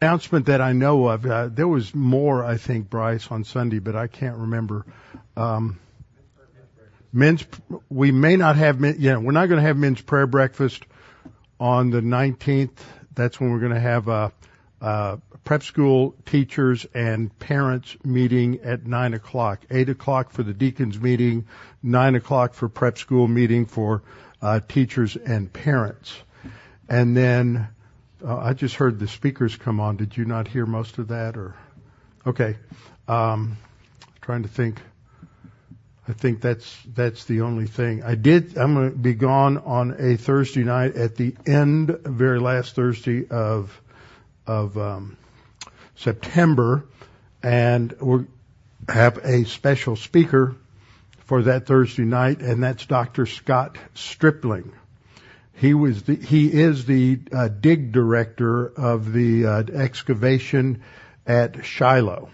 announcement that I know of. Uh, there was more, I think, Bryce, on Sunday, but I can't remember. Um, men's, we may not have, men, yeah, we're not going to have men's prayer breakfast on the 19th. That's when we're going to have a, a prep school teachers and parents meeting at nine o'clock. Eight o'clock for the deacons meeting, nine o'clock for prep school meeting for uh, teachers and parents. And then uh, I just heard the speakers come on. Did you not hear most of that, or okay? Um, trying to think. I think that's that's the only thing. I did. I'm going to be gone on a Thursday night at the end, very last Thursday of of um, September, and we'll have a special speaker for that Thursday night, and that's Dr. Scott Stripling. He was the, he is the uh, dig director of the uh, excavation at Shiloh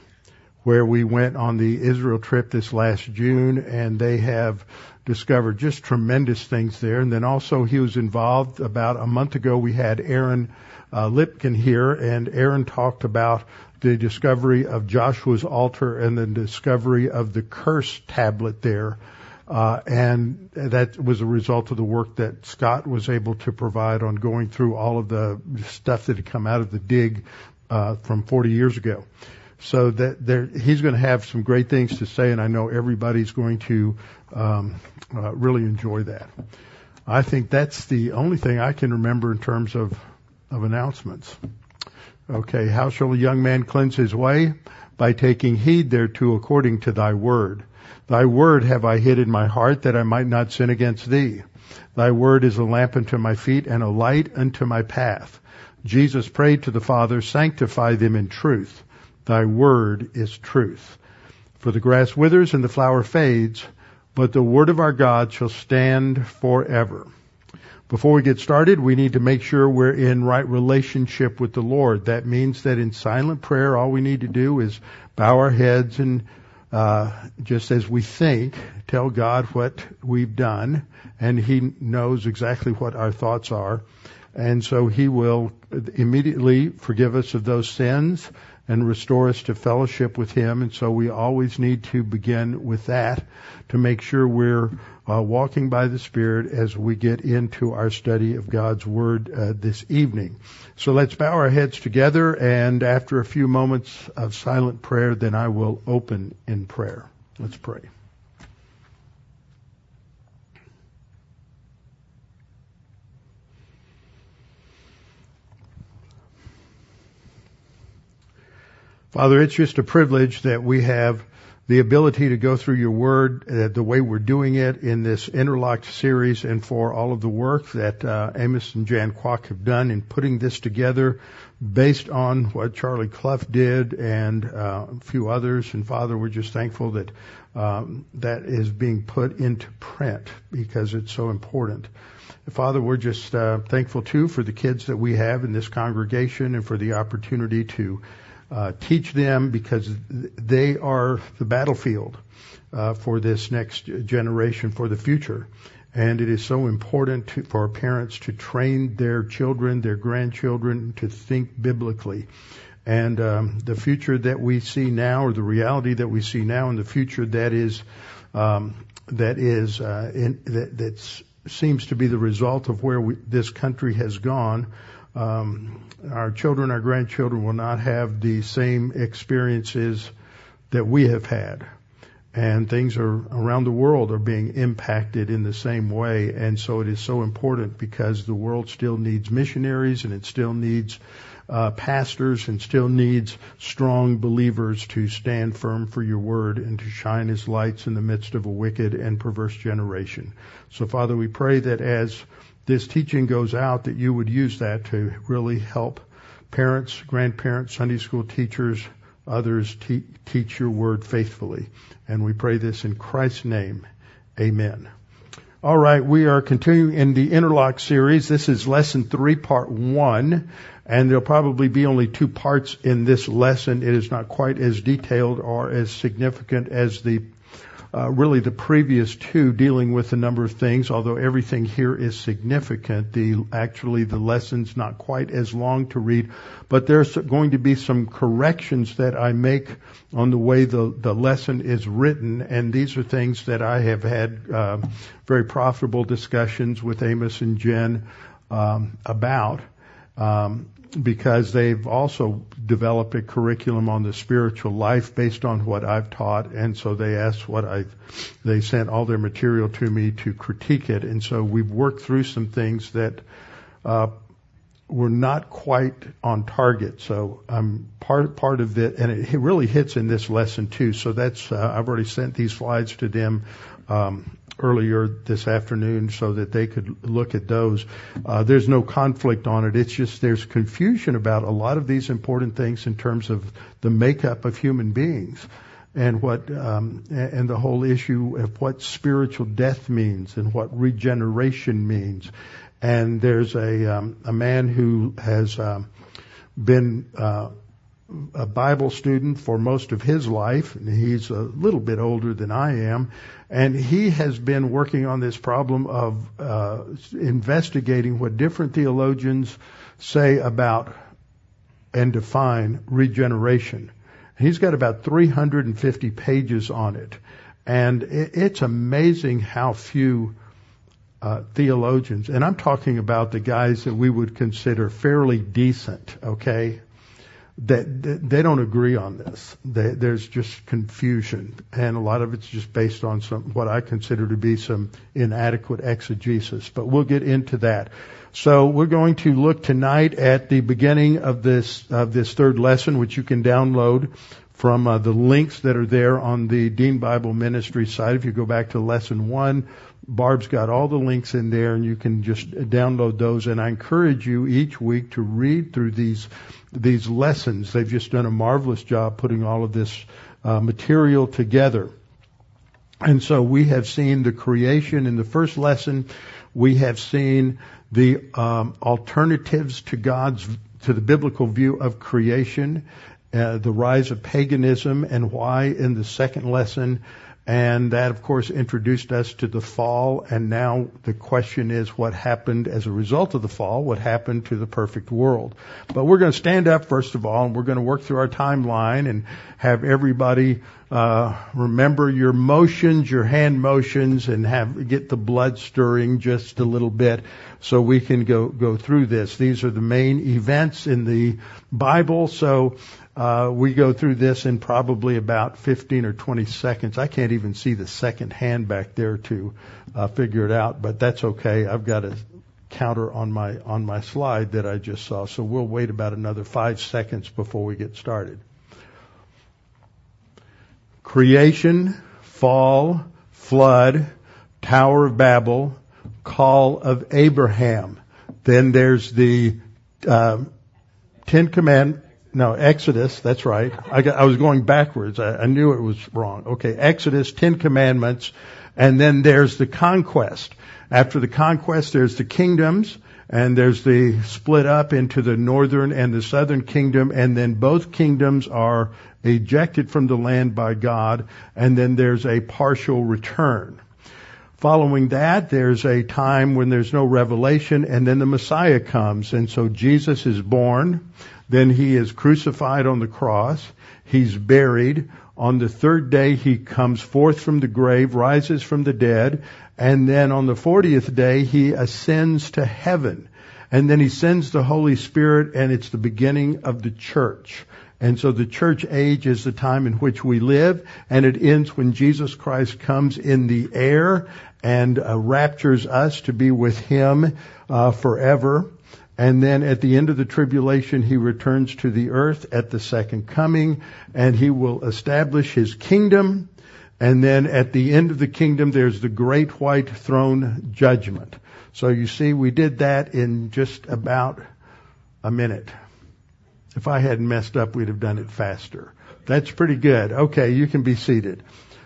where we went on the Israel trip this last June, and they have discovered just tremendous things there. And then also he was involved about a month ago. We had Aaron uh, Lipkin here, and Aaron talked about the discovery of Joshua's altar and the discovery of the curse tablet there. Uh, and that was a result of the work that Scott was able to provide on going through all of the stuff that had come out of the dig uh, from 40 years ago. So that there, he's going to have some great things to say, and I know everybody's going to um, uh, really enjoy that. I think that's the only thing I can remember in terms of of announcements. Okay, how shall a young man cleanse his way? By taking heed thereto according to thy word. Thy word have I hid in my heart that I might not sin against thee. Thy word is a lamp unto my feet and a light unto my path. Jesus prayed to the Father, sanctify them in truth. Thy word is truth. For the grass withers and the flower fades, but the word of our God shall stand forever. Before we get started, we need to make sure we're in right relationship with the Lord. That means that in silent prayer, all we need to do is bow our heads and uh, just as we think, tell God what we've done, and He knows exactly what our thoughts are, and so He will immediately forgive us of those sins and restore us to fellowship with Him. And so we always need to begin with that to make sure we're uh, walking by the Spirit as we get into our study of God's Word uh, this evening. So let's bow our heads together and after a few moments of silent prayer, then I will open in prayer. Let's pray. Father, it's just a privilege that we have the ability to go through your word uh, the way we're doing it in this interlocked series and for all of the work that uh, Amos and Jan Kwok have done in putting this together based on what Charlie Clough did and uh, a few others. And Father, we're just thankful that um, that is being put into print because it's so important. Father, we're just uh, thankful too for the kids that we have in this congregation and for the opportunity to uh, teach them because they are the battlefield uh, for this next generation, for the future. And it is so important to, for parents to train their children, their grandchildren, to think biblically. And um, the future that we see now, or the reality that we see now, in the future that is um, that is uh, in, that that seems to be the result of where we, this country has gone um, our children, our grandchildren will not have the same experiences that we have had. And things are around the world are being impacted in the same way. And so it is so important because the world still needs missionaries and it still needs uh, pastors and still needs strong believers to stand firm for your word and to shine as lights in the midst of a wicked and perverse generation. So Father, we pray that as this teaching goes out, that you would use that to really help parents, grandparents, Sunday school teachers, others te- teach your word faithfully. And we pray this in Christ's name. Amen. All right, we are continuing in the interlock series. This is lesson three, part one, and there'll probably be only two parts in this lesson. It is not quite as detailed or as significant as the uh, really the previous two dealing with a number of things, although everything here is significant. The, actually the lesson's not quite as long to read, but there's going to be some corrections that I make on the way the, the lesson is written, and these are things that I have had, uh, very profitable discussions with Amos and Jen, um, about. Um, because they've also developed a curriculum on the spiritual life based on what I've taught, and so they asked what I, they sent all their material to me to critique it, and so we've worked through some things that uh, were not quite on target. So I'm part part of it, and it really hits in this lesson too. So that's uh, I've already sent these slides to them. Um, earlier this afternoon so that they could look at those. Uh, there's no conflict on it. It's just there's confusion about a lot of these important things in terms of the makeup of human beings and what um, and the whole issue of what spiritual death means and what regeneration means. And there's a um, a man who has um, been uh, a Bible student for most of his life. He's a little bit older than I am, and he has been working on this problem of uh, investigating what different theologians say about and define regeneration. He's got about 350 pages on it, and it's amazing how few uh, theologians, and I'm talking about the guys that we would consider fairly decent, okay, that, they don't agree on this. They, there's just confusion, and a lot of it's just based on some what I consider to be some inadequate exegesis. But we'll get into that. So we're going to look tonight at the beginning of this of this third lesson, which you can download from uh, the links that are there on the Dean Bible Ministry site. If you go back to lesson one, Barb's got all the links in there and you can just download those. And I encourage you each week to read through these, these lessons. They've just done a marvelous job putting all of this uh, material together. And so we have seen the creation in the first lesson. We have seen the um, alternatives to God's to the biblical view of creation, uh, the rise of paganism, and why in the second lesson and that, of course, introduced us to the fall. And now the question is what happened as a result of the fall? What happened to the perfect world? But we're going to stand up first of all, and we're going to work through our timeline and have everybody uh, remember your motions, your hand motions, and have get the blood stirring just a little bit, so we can go go through this. These are the main events in the Bible. So uh, we go through this in probably about 15 or 20 seconds. I can't even see the second hand back there to uh, figure it out, but that's okay. I've got a counter on my on my slide that I just saw, so we'll wait about another five seconds before we get started. Creation, fall, flood, Tower of Babel, call of Abraham. Then there's the uh, Ten Command, no, Exodus, that's right. I, got, I was going backwards. I, I knew it was wrong. Okay, Exodus, Ten Commandments, and then there's the conquest. After the conquest, there's the kingdoms, and there's the split up into the northern and the southern kingdom, and then both kingdoms are ejected from the land by God, and then there's a partial return. Following that, there's a time when there's no revelation, and then the Messiah comes, and so Jesus is born. Then he is crucified on the cross. He's buried. On the third day, he comes forth from the grave, rises from the dead, and then on the 40th day, he ascends to heaven. And then he sends the Holy Spirit, and it's the beginning of the church. And so the church age is the time in which we live, and it ends when Jesus Christ comes in the air and uh, raptures us to be with him uh, forever. And then at the end of the tribulation, he returns to the earth at the second coming and he will establish his kingdom. And then at the end of the kingdom, there's the great white throne judgment. So you see, we did that in just about a minute. If I hadn't messed up, we'd have done it faster. That's pretty good. Okay, you can be seated.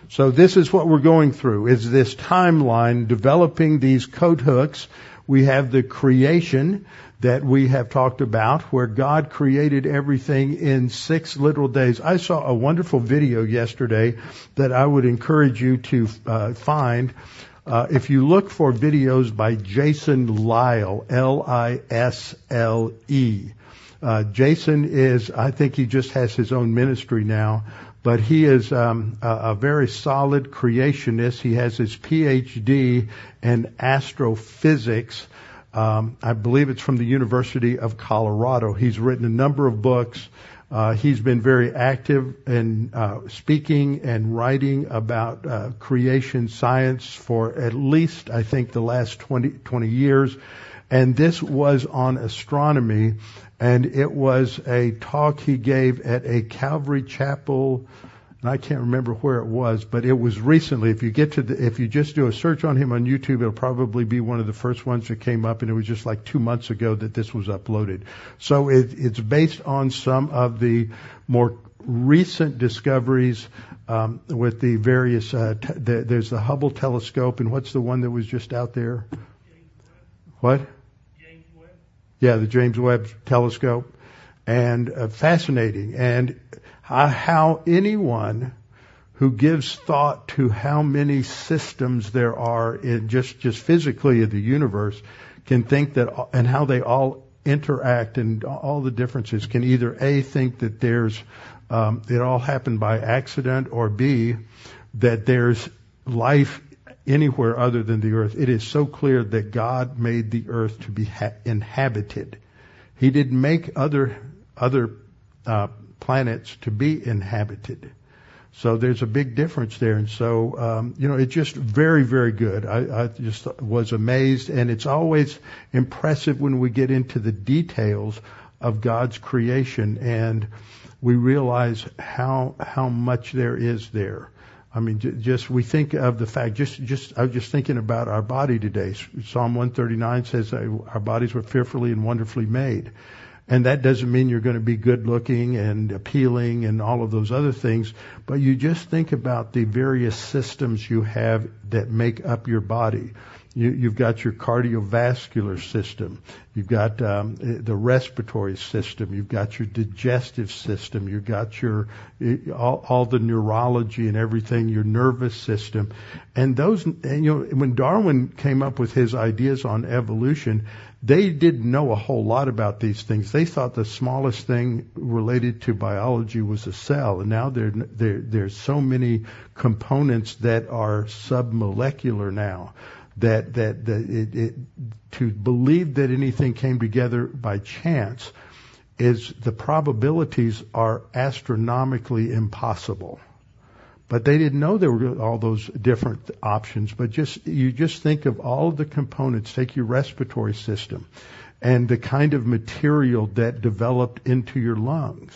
So this is what we're going through, is this timeline developing these coat hooks. We have the creation, that we have talked about where God created everything in six literal days. I saw a wonderful video yesterday that I would encourage you to uh, find. Uh, if you look for videos by Jason Lisle, L-I-S-L-E, uh, Jason is, I think he just has his own ministry now, but he is um, a, a, very solid creationist. He has his PhD in astrophysics. Um, I believe it's from the University of Colorado. He's written a number of books. Uh, he's been very active in uh, speaking and writing about uh, creation science for at least, I think, the last 20, 20 years. And this was on astronomy, and it was a talk he gave at a Calvary Chapel and I can't remember where it was, but it was recently. If you get to the, if you just do a search on him on YouTube, it'll probably be one of the first ones that came up, and it was just like two months ago that this was uploaded. So it, it's based on some of the more recent discoveries um, with the various. Uh, t- the, there's the Hubble telescope, and what's the one that was just out there? What? James Webb. Yeah, the James Webb telescope, and uh, fascinating. And how anyone who gives thought to how many systems there are in just, just physically in the universe can think that, and how they all interact and all the differences can either A, think that there's, um, it all happened by accident or B, that there's life anywhere other than the earth. It is so clear that God made the earth to be ha- inhabited. He didn't make other, other, uh, planets to be inhabited. So there's a big difference there. And so, um, you know, it's just very, very good. I, I just was amazed. And it's always impressive when we get into the details of God's creation and we realize how, how much there is there. I mean, just we think of the fact. Just, just I was just thinking about our body today. Psalm 139 says our bodies were fearfully and wonderfully made. And that doesn't mean you're going to be good looking and appealing and all of those other things, but you just think about the various systems you have that make up your body. You, have got your cardiovascular system. You've got um, the respiratory system. You've got your digestive system. You've got your all, all the neurology and everything. Your nervous system, and those. And, you know, when Darwin came up with his ideas on evolution, they didn't know a whole lot about these things. They thought the smallest thing related to biology was a cell, and now there, there, there's so many components that are submolecular now that that, that it, it, to believe that anything came together by chance is the probabilities are astronomically impossible. But they didn't know there were all those different options. But just, you just think of all of the components, take your respiratory system and the kind of material that developed into your lungs.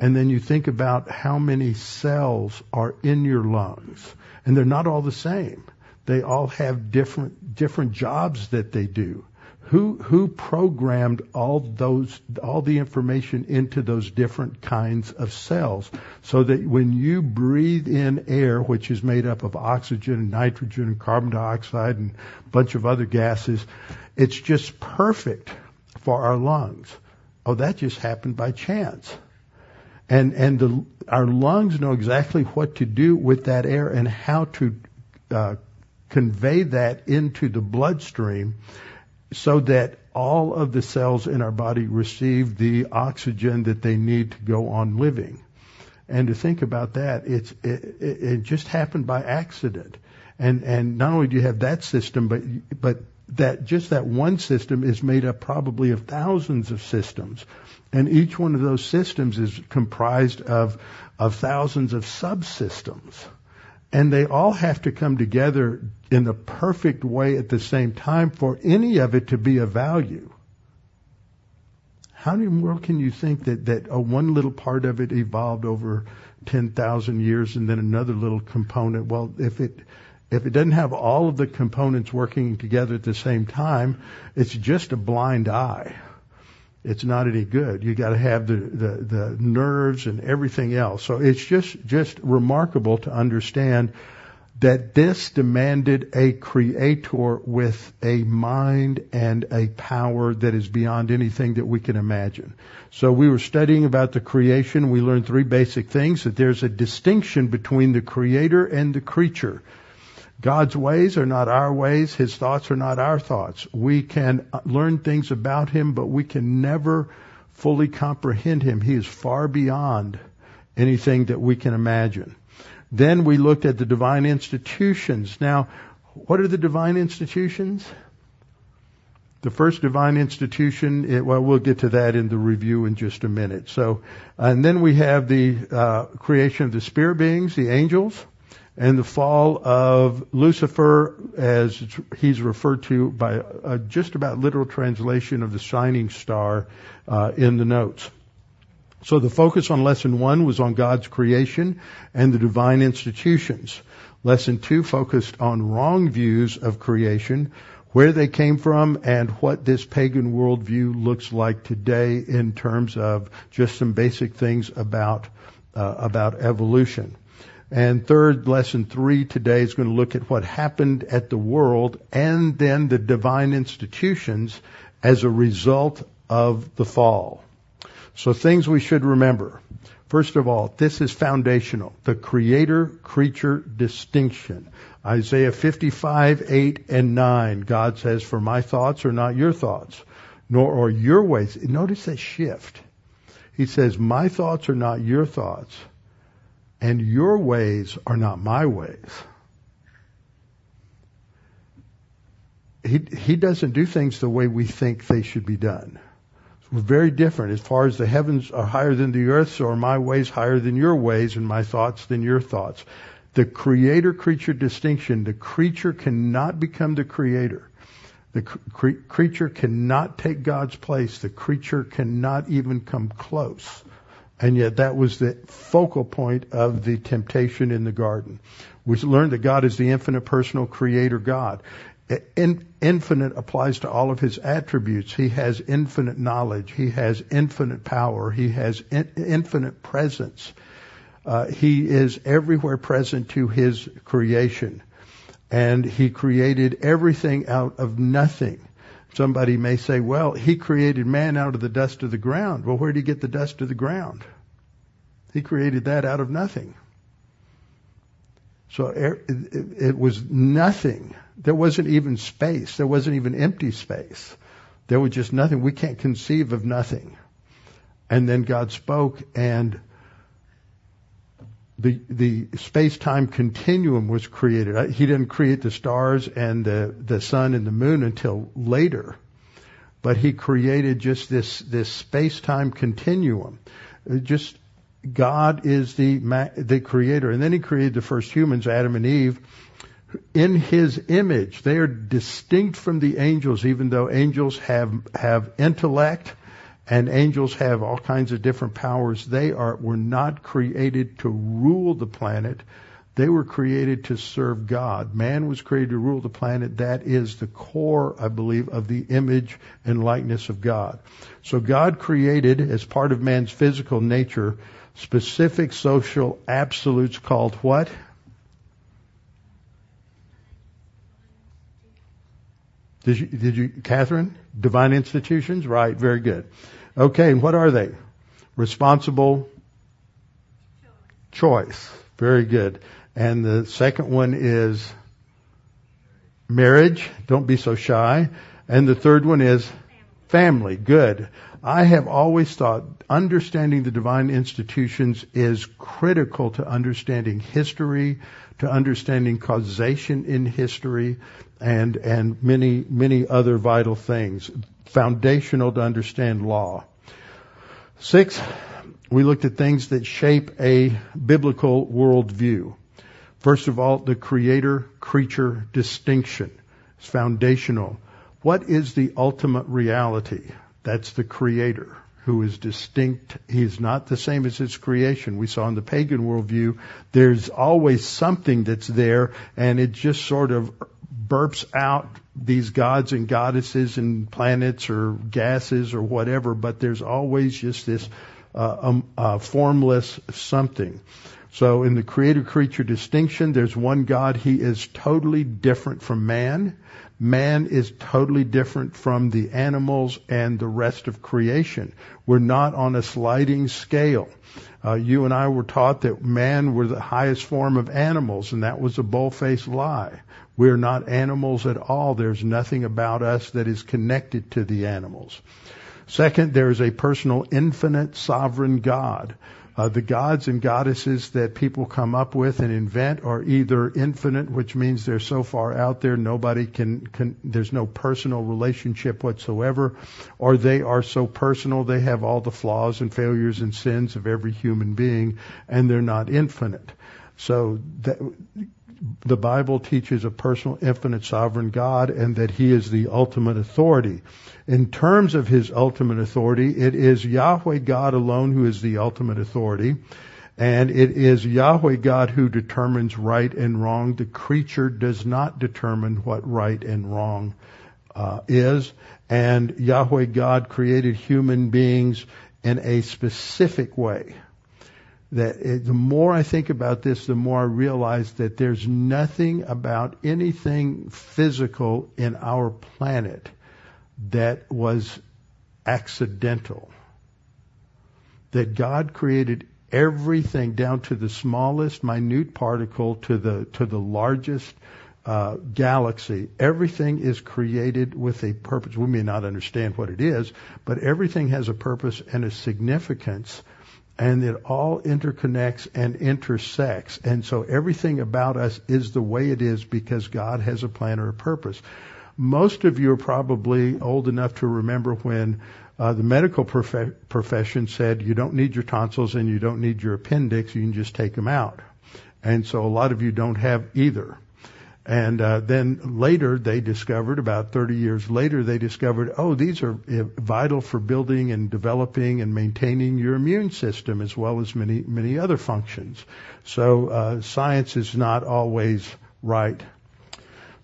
And then you think about how many cells are in your lungs. And they're not all the same. They all have different, different jobs that they do. Who, who programmed all those, all the information into those different kinds of cells so that when you breathe in air, which is made up of oxygen and nitrogen and carbon dioxide and a bunch of other gases, it's just perfect for our lungs. Oh, that just happened by chance. And, and the, our lungs know exactly what to do with that air and how to uh, convey that into the bloodstream so that all of the cells in our body receive the oxygen that they need to go on living. And to think about that, it's, it, it just happened by accident. And, and not only do you have that system, but, but that just that one system is made up probably of thousands of systems. And each one of those systems is comprised of, of thousands of subsystems. And they all have to come together in the perfect way at the same time for any of it to be of value. How in the world can you think that, that a one little part of it evolved over 10,000 years and then another little component? Well, if it, if it doesn't have all of the components working together at the same time, it's just a blind eye it's not any good. You got to have the, the, the nerves and everything else. So it's just just remarkable to understand that this demanded a creator with a mind and a power that is beyond anything that we can imagine. So we were studying about the creation. We learned three basic things, that there's a distinction between the creator and the creature. God's ways are not our ways. His thoughts are not our thoughts. We can learn things about Him, but we can never fully comprehend Him. He is far beyond anything that we can imagine. Then we looked at the divine institutions. Now, what are the divine institutions? The first divine institution, it, well, we'll get to that in the review in just a minute. So, and then we have the uh, creation of the spirit beings, the angels, and the fall of Lucifer, as he's referred to by uh, just about literal translation of the shining star uh, in the notes. So the focus on lesson one was on God's creation and the divine institutions. Lesson two focused on wrong views of creation, where they came from, and what this pagan worldview looks like today in terms of just some basic things about uh, about evolution. And third, lesson three today is going to look at what happened at the world and then the divine institutions as a result of the fall. So things we should remember. First of all, this is foundational. The creator-creature distinction. Isaiah 55, 8, and 9. God says, for my thoughts are not your thoughts, nor are your ways. Notice that shift. He says, my thoughts are not your thoughts, and your ways are not my ways. He, he doesn't do things the way we think they should be done. We're very different. As far as the heavens are higher than the earth, so are my ways higher than your ways, and my thoughts than your thoughts. The creator creature distinction, the creature cannot become the creator. The cre- creature cannot take God's place. The creature cannot even come close. And yet that was the focal point of the temptation in the garden. We learned that God is the infinite personal creator God. In, infinite applies to all of his attributes. He has infinite knowledge. He has infinite power. He has in, infinite presence. Uh, he is everywhere present to his creation. And he created everything out of nothing. Somebody may say, well, he created man out of the dust of the ground. Well, where did he get the dust of the ground? He created that out of nothing. So it was nothing. There wasn't even space. There wasn't even empty space. There was just nothing. We can't conceive of nothing. And then God spoke and the, the space-time continuum was created. He didn't create the stars and the, the sun and the moon until later. But he created just this, this space-time continuum. Just God is the, the creator. And then he created the first humans, Adam and Eve, in his image. They are distinct from the angels, even though angels have, have intellect and angels have all kinds of different powers. They are, were not created to rule the planet. They were created to serve God. Man was created to rule the planet. That is the core, I believe, of the image and likeness of God. So God created, as part of man's physical nature, specific social absolutes called what? Did you, did you, Catherine? Divine institutions? Right, very good. Okay, and what are they? Responsible choice. Very good. And the second one is marriage. Don't be so shy. And the third one is family. Good. I have always thought understanding the divine institutions is critical to understanding history, to understanding causation in history, and, and many, many other vital things. Foundational to understand law. Six, we looked at things that shape a biblical worldview. First of all, the creator-creature distinction is foundational. What is the ultimate reality? That's the creator who is distinct. He's not the same as his creation. We saw in the pagan worldview, there's always something that's there and it just sort of burps out these gods and goddesses and planets or gases or whatever, but there's always just this uh, um, uh, formless something. So in the creator creature distinction, there's one God. He is totally different from man. Man is totally different from the animals and the rest of creation. We're not on a sliding scale. Uh, you and I were taught that man were the highest form of animals, and that was a bull-faced lie. We're not animals at all. There's nothing about us that is connected to the animals. Second, there is a personal, infinite, sovereign God. Uh, the gods and goddesses that people come up with and invent are either infinite, which means they're so far out there nobody can, can, there's no personal relationship whatsoever, or they are so personal they have all the flaws and failures and sins of every human being, and they're not infinite. So that, the Bible teaches a personal, infinite, sovereign God and that He is the ultimate authority. In terms of His ultimate authority, it is Yahweh God alone who is the ultimate authority. And it is Yahweh God who determines right and wrong. The creature does not determine what right and wrong uh, is. And Yahweh God created human beings in a specific way that it, the more I think about this, the more I realize that there's nothing about anything physical in our planet that was accidental. That God created everything down to the smallest minute particle to the to the largest uh, galaxy. Everything is created with a purpose. We may not understand what it is, but everything has a purpose and a significance and it all interconnects and intersects. And so everything about us is the way it is because God has a plan or a purpose. Most of you are probably old enough to remember when uh, the medical prof- profession said you don't need your tonsils and you don't need your appendix, you can just take them out. And so a lot of you don't have either. And uh, then later they discovered, about 30 years later, they discovered, oh, these are uh, vital for building and developing and maintaining your immune system as well as many, many other functions. So uh, science is not always right.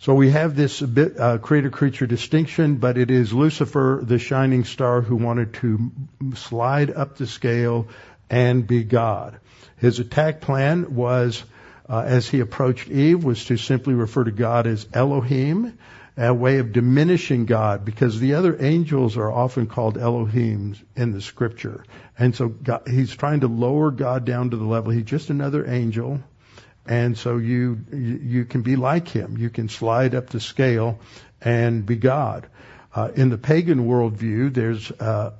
So we have this bit, uh, creator-creature distinction, but it is Lucifer, the shining star, who wanted to slide up the scale and be God. His attack plan was uh, as he approached Eve was to simply refer to God as Elohim, a way of diminishing God, because the other angels are often called Elohims in the scripture. And so God, he's trying to lower God down to the level, he's just another angel. And so you, you can be like him. You can slide up the scale and be God. Uh, in the pagan worldview, there's uh,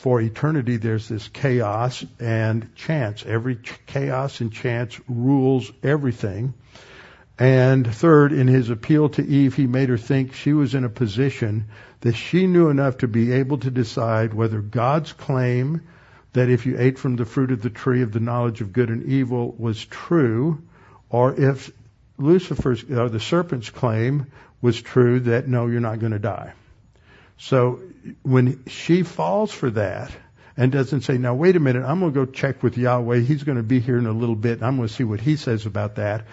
for eternity, there's this chaos and chance. Every chaos and chance rules everything. And third, in his appeal to Eve, he made her think she was in a position that she knew enough to be able to decide whether God's claim that if you ate from the fruit of the tree of the knowledge of good and evil was true, or if Lucifer's, or the serpent's claim was true that no, you're not going to die. So when she falls for that and doesn't say, now wait a minute, I'm going to go check with Yahweh. He's going to be here in a little bit. I'm going to see what he says about that.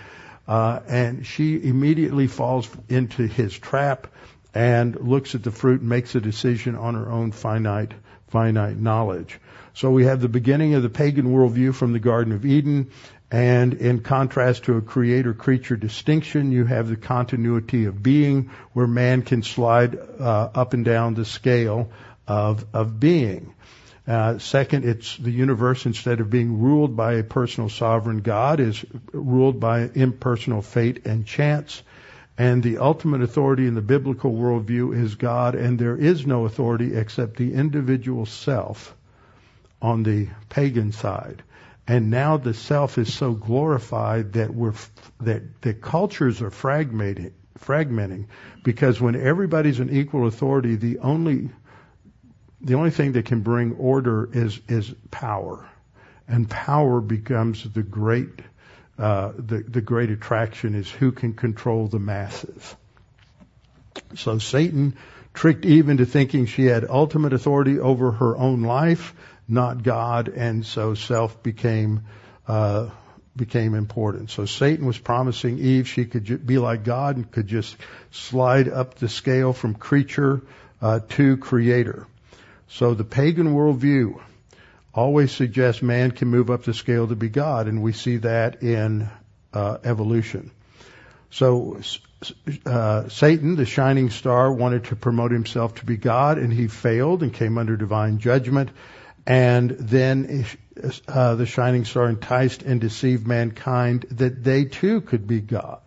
Uh, and she immediately falls into his trap and looks at the fruit and makes a decision on her own finite, finite knowledge. So we have the beginning of the pagan worldview from the Garden of Eden, and in contrast to a creator creature distinction, you have the continuity of being where man can slide uh, up and down the scale of, of being. Uh, second, it's the universe instead of being ruled by a personal sovereign God is ruled by impersonal fate and chance. And the ultimate authority in the biblical worldview is God, and there is no authority except the individual self on the pagan side. And now the self is so glorified that we're that the cultures are fragmenting, fragmenting, because when everybody's an equal authority, the only the only thing that can bring order is is power, and power becomes the great uh, the the great attraction is who can control the masses. So Satan tricked Eve into thinking she had ultimate authority over her own life not God, and so self became uh, became important. So Satan was promising Eve she could be like God and could just slide up the scale from creature uh, to creator. So the pagan worldview always suggests man can move up the scale to be God, and we see that in uh, evolution. So uh, Satan, the shining star, wanted to promote himself to be God, and he failed and came under divine judgment. And then uh, the shining star enticed and deceived mankind that they too could be God.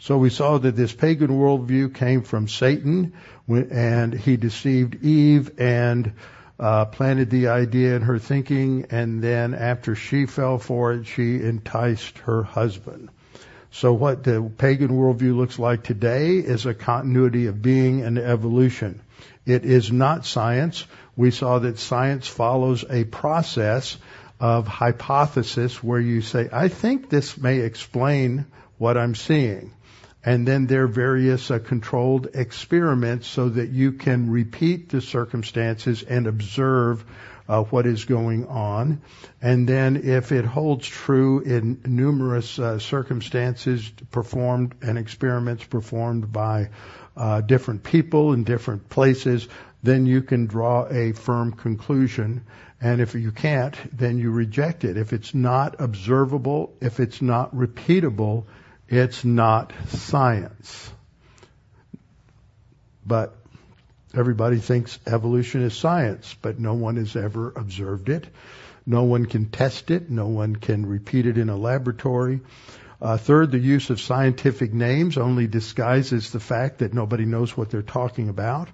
So we saw that this pagan worldview came from Satan, and he deceived Eve and uh, planted the idea in her thinking, and then after she fell for it, she enticed her husband. So what the pagan worldview looks like today is a continuity of being and evolution. It is not science. We saw that science follows a process of hypothesis where you say, I think this may explain what I'm seeing. And then there are various uh, controlled experiments so that you can repeat the circumstances and observe uh, what is going on. And then if it holds true in numerous uh, circumstances performed and experiments performed by uh, different people in different places, then you can draw a firm conclusion. And if you can't, then you reject it. If it's not observable, if it's not repeatable, it's not science. But Everybody thinks evolution is science, but no one has ever observed it. No one can test it. No one can repeat it in a laboratory. Uh, third, the use of scientific names only disguises the fact that nobody knows what they're talking about.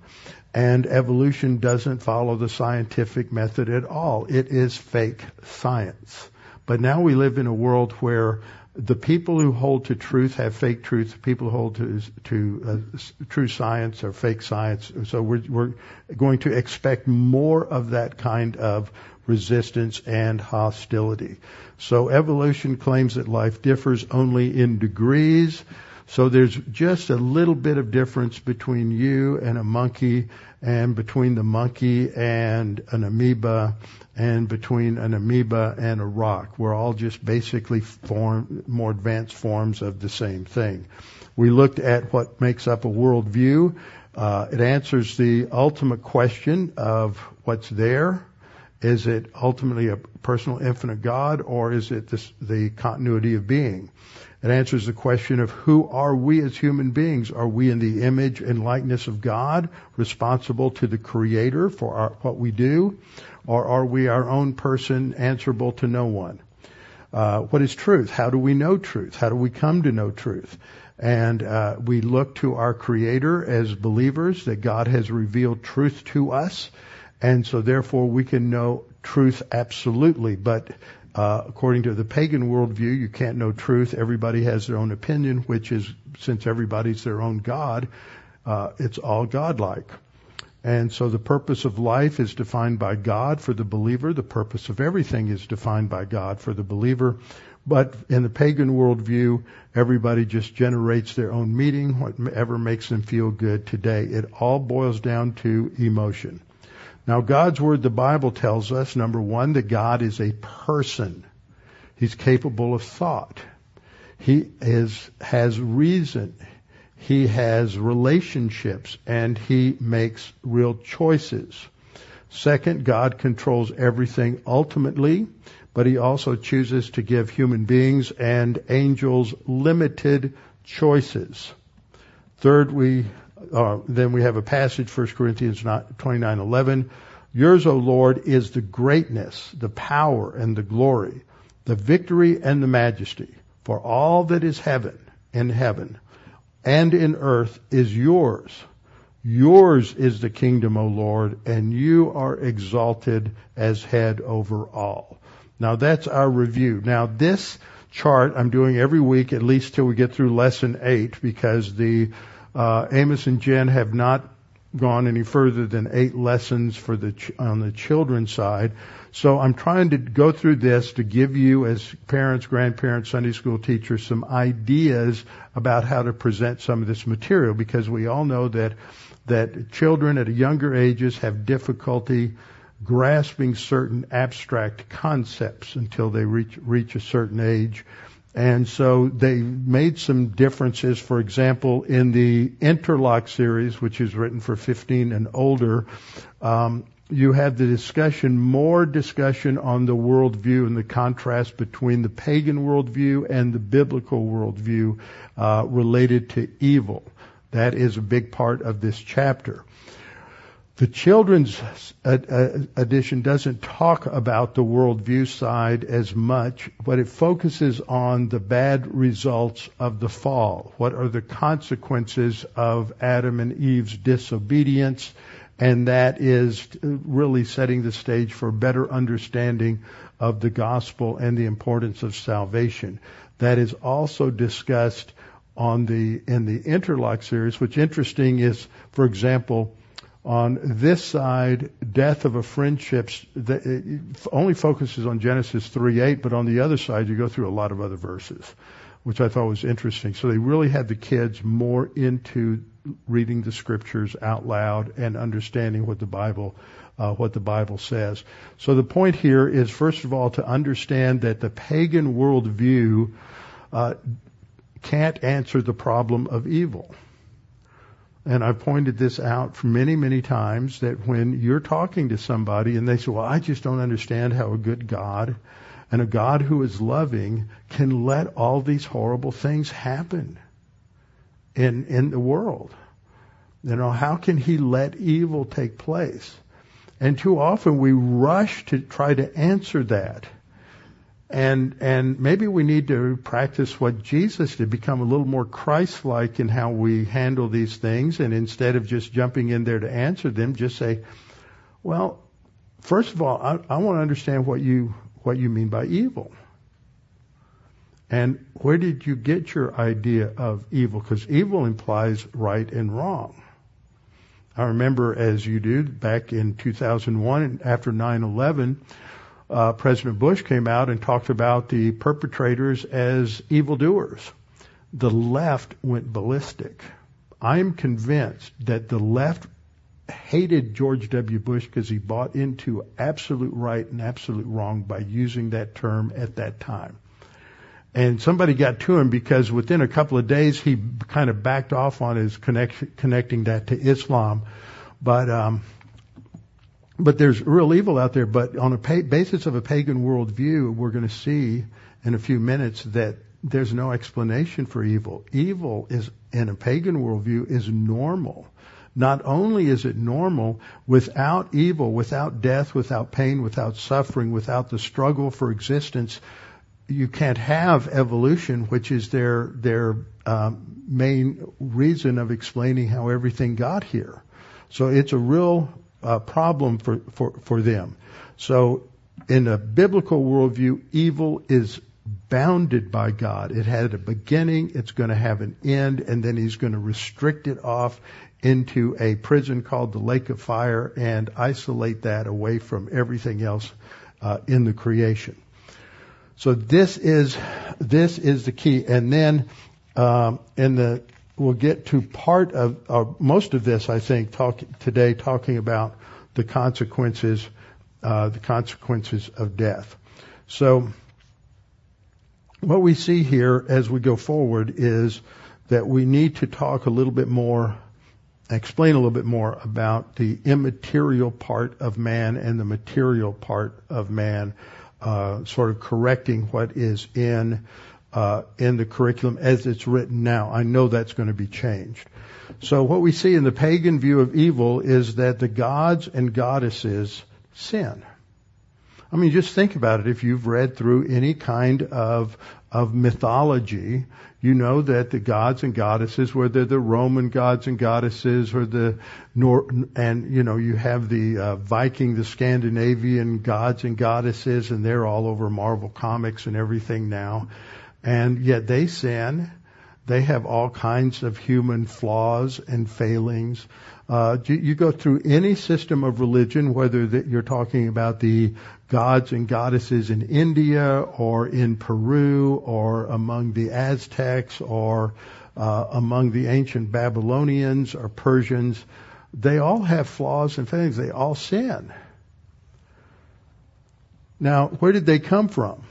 And evolution doesn't follow the scientific method at all. It is fake science. But now we live in a world where the people who hold to truth have fake truth. The people who hold to to uh, true science are fake science. So we're we're going to expect more of that kind of resistance and hostility. So evolution claims that life differs only in degrees. So there's just a little bit of difference between you and a monkey and between the monkey and an amoeba and between an amoeba and a rock. We're all just basically form, more advanced forms of the same thing. We looked at what makes up a worldview. Uh, it answers the ultimate question of what's there. Is it ultimately a personal infinite God or is it this, the continuity of being? It answers the question of who are we as human beings? Are we in the image and likeness of God, responsible to the Creator for our, what we do? Or are we our own person, answerable to no one? Uh, what is truth? How do we know truth? How do we come to know truth? And uh, we look to our Creator as believers that God has revealed truth to us, and so therefore we can know truth absolutely. But uh, according to the pagan worldview, you can't know truth. Everybody has their own opinion, which is, since everybody's their own God, uh, it's all godlike. And so the purpose of life is defined by God for the believer. The purpose of everything is defined by God for the believer. But in the pagan worldview, everybody just generates their own meaning, whatever makes them feel good today. It all boils down to emotion. Now, God's Word, the Bible tells us, number one, that God is a person. He's capable of thought. He is, has reason. He has relationships and he makes real choices. Second, God controls everything ultimately, but he also chooses to give human beings and angels limited choices. Third, we uh, then we have a passage, 1 Corinthians 29:11. Yours, O Lord, is the greatness, the power, and the glory, the victory and the majesty. For all that is heaven in heaven and in earth is yours. Yours is the kingdom, O Lord, and you are exalted as head over all. Now that's our review. Now this chart I'm doing every week at least till we get through lesson eight because the uh, Amos and Jen have not gone any further than eight lessons for the ch- on the children's side. So I'm trying to go through this to give you as parents, grandparents, Sunday school teachers some ideas about how to present some of this material because we all know that that children at younger ages have difficulty grasping certain abstract concepts until they reach reach a certain age and so they made some differences. For example, in the Interlock series, which is written for 15 and older, um, you have the discussion, more discussion on the worldview and the contrast between the pagan worldview and the biblical worldview uh, related to evil. That is a big part of this chapter. The children's uh, uh, edition doesn't talk about the worldview side as much, but it focuses on the bad results of the fall. What are the consequences of Adam and Eve's disobedience? And that is uh, really setting the stage for better understanding of the gospel and the importance of salvation. That is also discussed on the, in the interlock series, which interesting is, for example, on this side, death of a friendship only focuses on Genesis 3:8, but on the other side, you go through a lot of other verses, which I thought was interesting. So they really had the kids more into reading the scriptures out loud and understanding what the Bible uh, what the Bible says. So the point here is, first of all, to understand that the pagan worldview uh, can't answer the problem of evil. And I've pointed this out for many, many times that when you're talking to somebody and they say, well, I just don't understand how a good God and a God who is loving can let all these horrible things happen in, in the world. You know, how can he let evil take place? And too often we rush to try to answer that and and maybe we need to practice what Jesus did, become a little more Christ-like in how we handle these things, and instead of just jumping in there to answer them, just say, "Well, first of all, I, I want to understand what you what you mean by evil." And where did you get your idea of evil? Because evil implies right and wrong. I remember, as you do, back in 2001, after 9/11, uh, President Bush came out and talked about the perpetrators as evildoers. The left went ballistic. I'm convinced that the left hated George W. Bush because he bought into absolute right and absolute wrong by using that term at that time. And somebody got to him because within a couple of days he kind of backed off on his connect, connecting that to Islam. But um, but there's real evil out there. But on a pa- basis of a pagan worldview, we're going to see in a few minutes that there's no explanation for evil. Evil is, in a pagan worldview, is normal. Not only is it normal, without evil, without death, without pain, without suffering, without the struggle for existence, you can't have evolution, which is their their um, main reason of explaining how everything got here. So it's a real uh, problem for, for, for them. So in a biblical worldview, evil is bounded by God. It had a beginning, it's going to have an end, and then he's going to restrict it off into a prison called the lake of fire and isolate that away from everything else uh, in the creation. So this is this is the key. And then um, in the we'll get to part of uh, most of this, I think, talk, today, talking about the consequences, uh, the consequences of death. So, what we see here as we go forward is that we need to talk a little bit more, explain a little bit more about the immaterial part of man and the material part of man, uh, sort of correcting what is in uh, in the curriculum as it's written now. I know that's going to be changed. So what we see in the pagan view of evil is that the gods and goddesses sin. I mean, just think about it. If you've read through any kind of of mythology, you know that the gods and goddesses, whether the Roman gods and goddesses or the Nor- and you know you have the uh, Viking, the Scandinavian gods and goddesses, and they're all over Marvel comics and everything now and yet they sin. They have all kinds of human flaws and failings. Uh, you, you, go through any system of religion, whether that you're talking about the gods and goddesses in India or in Peru or among the Aztecs or uh, among the ancient Babylonians or Persians, they all have flaws and failings. They all sin. Now, where did they come from?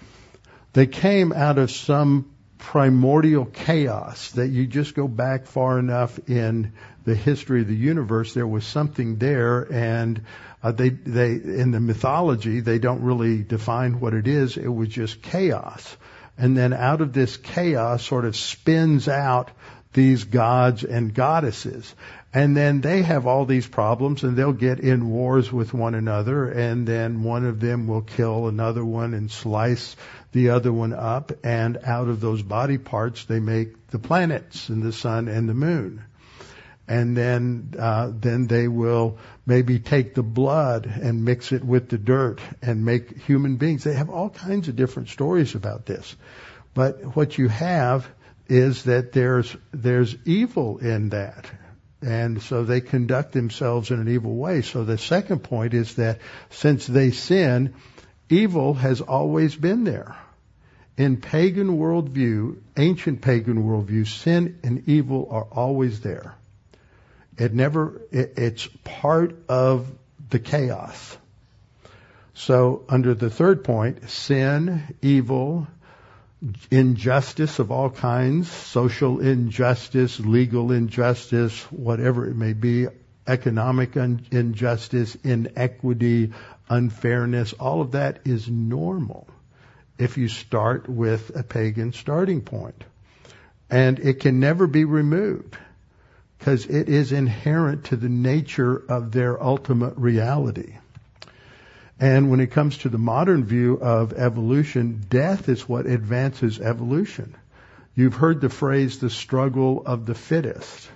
They came out of some primordial chaos that you just go back far enough in the history of the universe, there was something there, and uh, they they in the mythology they don't really define what it is. It was just chaos, and then out of this chaos sort of spins out these gods and goddesses. And then they have all these problems and they'll get in wars with one another and then one of them will kill another one and slice the other one up and out of those body parts they make the planets and the sun and the moon. And then, uh, then they will maybe take the blood and mix it with the dirt and make human beings. They have all kinds of different stories about this. But what you have is that there's, there's evil in that. And so they conduct themselves in an evil way. So the second point is that since they sin, evil has always been there. In pagan worldview, ancient pagan worldview, sin and evil are always there. It never, it, it's part of the chaos. So under the third point, sin, evil, injustice of all kinds, social injustice, legal injustice, whatever it may be, economic un- injustice, inequity, unfairness, all of that is normal if you start with a pagan starting point. And it can never be removed because it is inherent to the nature of their ultimate reality. And when it comes to the modern view of evolution, death is what advances evolution. You've heard the phrase the struggle of the fittest.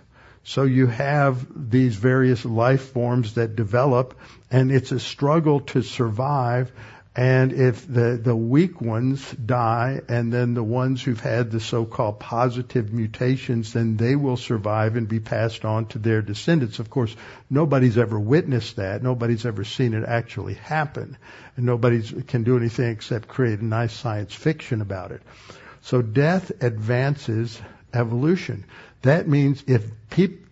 So you have these various life forms that develop and it's a struggle to survive and if the, the weak ones die and then the ones who've had the so-called positive mutations, then they will survive and be passed on to their descendants. Of course, nobody's ever witnessed that. Nobody's ever seen it actually happen. And nobody can do anything except create a nice science fiction about it. So death advances evolution. That means if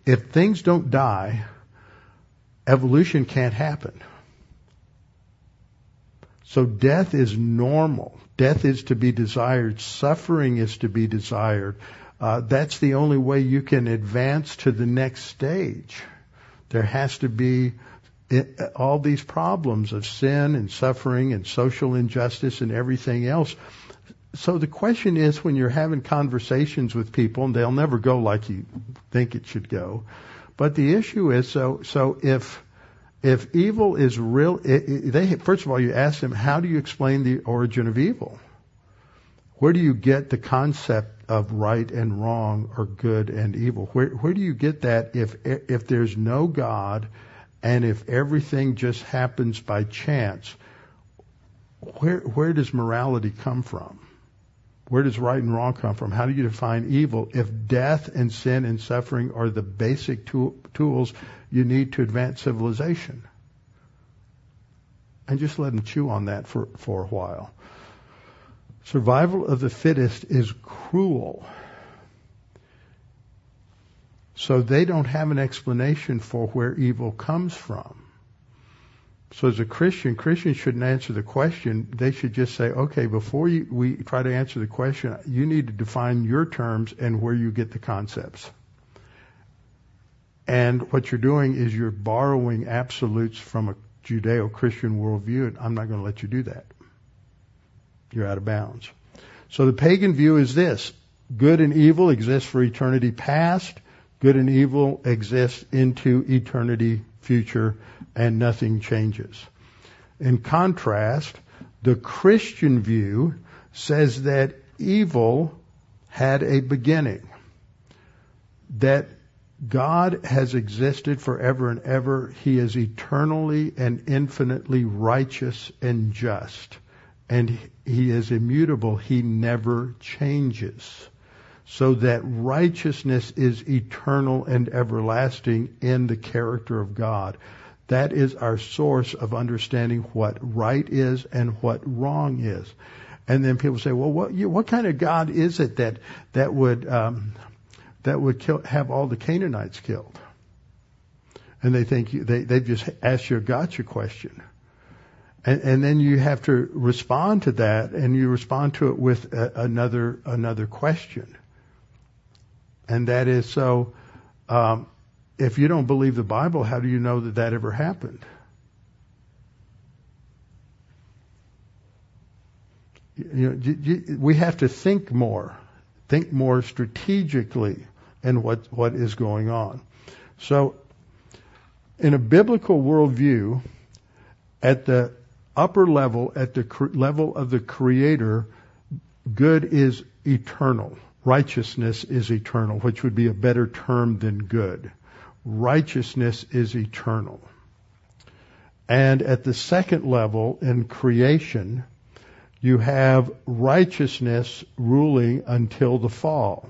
if things don't die, evolution can't happen. So death is normal. Death is to be desired. Suffering is to be desired. Uh, that's the only way you can advance to the next stage. There has to be it, uh, all these problems of sin and suffering and social injustice and everything else. So the question is when you're having conversations with people, and they'll never go like you think it should go, but the issue is so, so if if evil is real, they first of all you ask them, how do you explain the origin of evil? Where do you get the concept of right and wrong or good and evil? Where where do you get that if if there's no God and if everything just happens by chance? Where where does morality come from? Where does right and wrong come from? How do you define evil if death and sin and suffering are the basic tool, tools you need to advance civilization? And just let them chew on that for, for a while. Survival of the fittest is cruel. So they don't have an explanation for where evil comes from. So as a Christian, Christians shouldn't answer the question. They should just say, okay, before you, we try to answer the question, you need to define your terms and where you get the concepts. And what you're doing is you're borrowing absolutes from a Judeo-Christian worldview, and I'm not going to let you do that. You're out of bounds. So the pagan view is this. Good and evil exist for eternity past. Good and evil exist into eternity future and nothing changes. In contrast, the Christian view says that evil had a beginning. That God has existed forever and ever. He is eternally and infinitely righteous and just. And He is immutable. He never changes so that righteousness is eternal and everlasting in the character of God. That is our source of understanding what right is and what wrong is. And then people say, well, what, you, what kind of God is it that, that would, um, that would kill, have all the Canaanites killed? And they think you, they, they've just asked you a gotcha question. And, and then you have to respond to that, and you respond to it with a, another another question. And that is so. Um, if you don't believe the Bible, how do you know that that ever happened? You know, we have to think more, think more strategically in what, what is going on. So, in a biblical worldview, at the upper level, at the cre- level of the Creator, good is eternal. Righteousness is eternal, which would be a better term than good. Righteousness is eternal. And at the second level, in creation, you have righteousness ruling until the fall.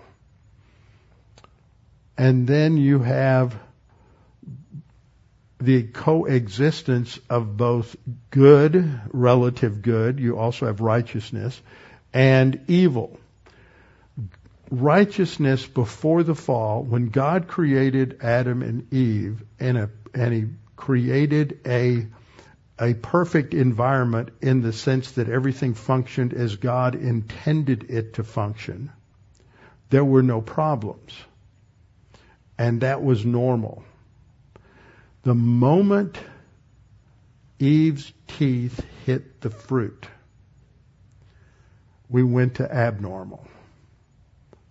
And then you have the coexistence of both good, relative good, you also have righteousness, and evil. Righteousness before the fall, when God created Adam and Eve, and, a, and He created a a perfect environment in the sense that everything functioned as God intended it to function. There were no problems. And that was normal. The moment Eve's teeth hit the fruit, we went to abnormal.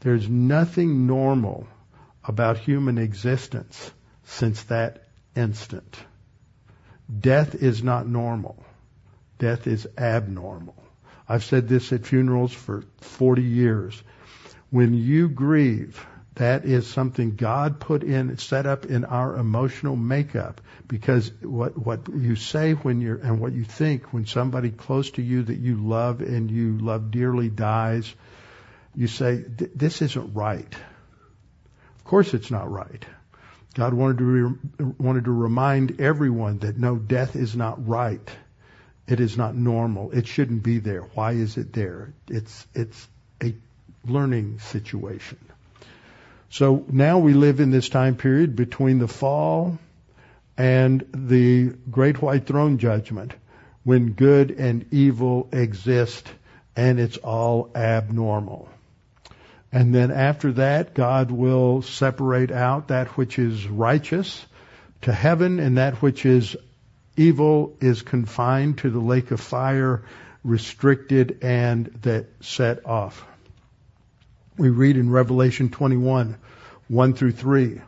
There's nothing normal about human existence since that instant. Death is not normal. Death is abnormal. I've said this at funerals for 40 years. When you grieve, that is something God put in, set up in our emotional makeup. Because what, what you say when you're, and what you think when somebody close to you that you love and you love dearly dies, you say, this isn't right. Of course it's not right. God wanted to, re- wanted to remind everyone that no, death is not right. It is not normal. It shouldn't be there. Why is it there? It's, it's a learning situation. So now we live in this time period between the fall and the great white throne judgment when good and evil exist and it's all abnormal. And then after that, God will separate out that which is righteous to heaven and that which is evil is confined to the lake of fire, restricted and that set off. We read in Revelation 21, 1 through 3.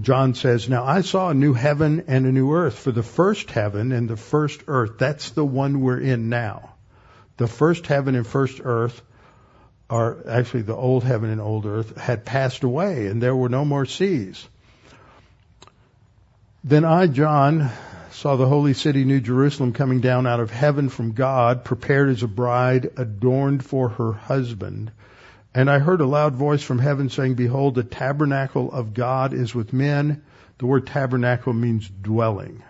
John says, Now I saw a new heaven and a new earth, for the first heaven and the first earth, that's the one we're in now. The first heaven and first earth or actually the old heaven and old earth, had passed away, and there were no more seas. Then I, John, saw the holy city, New Jerusalem, coming down out of heaven from God, prepared as a bride, adorned for her husband. And I heard a loud voice from heaven saying, Behold, the tabernacle of God is with men. The word tabernacle means dwelling.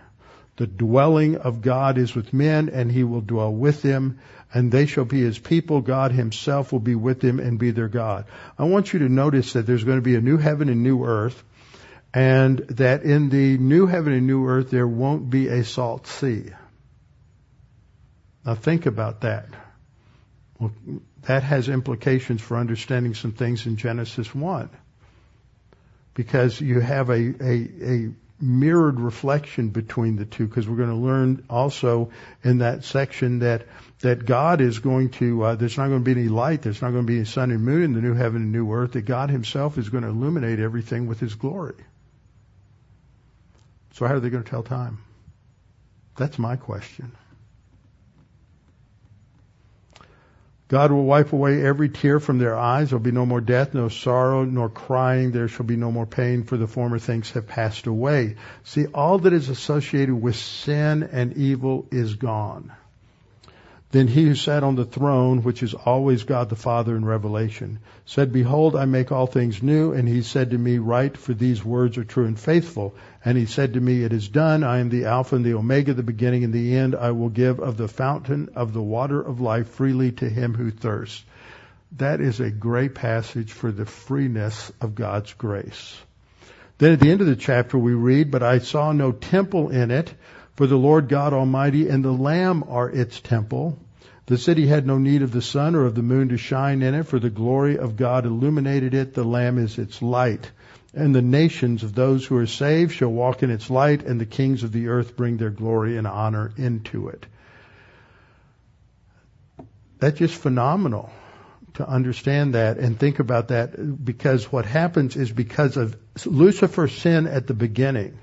The dwelling of God is with men, and he will dwell with them and they shall be his people. God himself will be with them and be their God. I want you to notice that there's going to be a new heaven and new earth, and that in the new heaven and new earth there won't be a salt sea. Now think about that. Well, that has implications for understanding some things in Genesis 1. Because you have a, a, a mirrored reflection between the two because we're going to learn also in that section that that God is going to uh, there's not going to be any light there's not going to be any sun and moon in the new heaven and new earth that God himself is going to illuminate everything with his glory. So how are they going to tell time? That's my question God will wipe away every tear from their eyes. There will be no more death, no sorrow, nor crying. There shall be no more pain, for the former things have passed away. See, all that is associated with sin and evil is gone. Then he who sat on the throne, which is always God the Father in Revelation, said, Behold, I make all things new. And he said to me, Write, for these words are true and faithful. And he said to me, It is done. I am the Alpha and the Omega, the beginning and the end. I will give of the fountain of the water of life freely to him who thirsts. That is a great passage for the freeness of God's grace. Then at the end of the chapter we read, But I saw no temple in it For the Lord God Almighty and the Lamb are its temple. The city had no need of the sun or of the moon to shine in it, for the glory of God illuminated it. The Lamb is its light. And the nations of those who are saved shall walk in its light, and the kings of the earth bring their glory and honor into it. That's just phenomenal to understand that and think about that because what happens is because of Lucifer's sin at the beginning,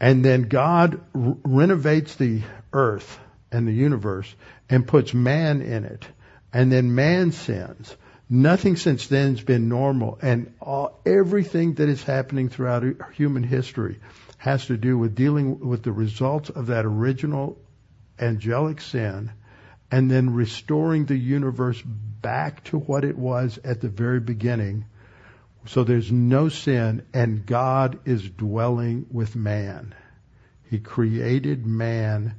and then God r- renovates the earth and the universe and puts man in it, and then man sins. Nothing since then has been normal, and all, everything that is happening throughout human history has to do with dealing with the results of that original angelic sin and then restoring the universe back to what it was at the very beginning. So there's no sin and God is dwelling with man. He created man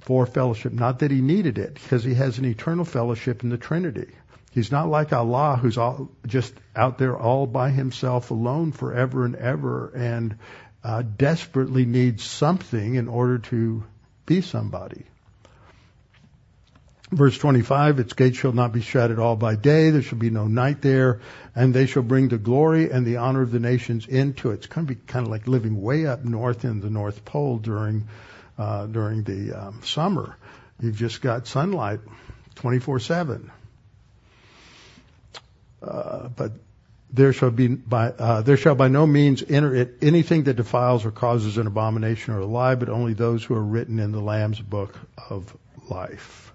for fellowship. Not that he needed it because he has an eternal fellowship in the Trinity. He's not like Allah who's all, just out there all by himself alone forever and ever and uh, desperately needs something in order to be somebody. Verse 25, its gates shall not be shut at all by day, there shall be no night there, and they shall bring the glory and the honor of the nations into it. It's going to be kind of like living way up north in the North Pole during, uh, during the um, summer. You've just got sunlight 24-7. Uh, but there shall be by uh, there shall by no means enter it anything that defiles or causes an abomination or a lie, but only those who are written in the Lamb's book of life.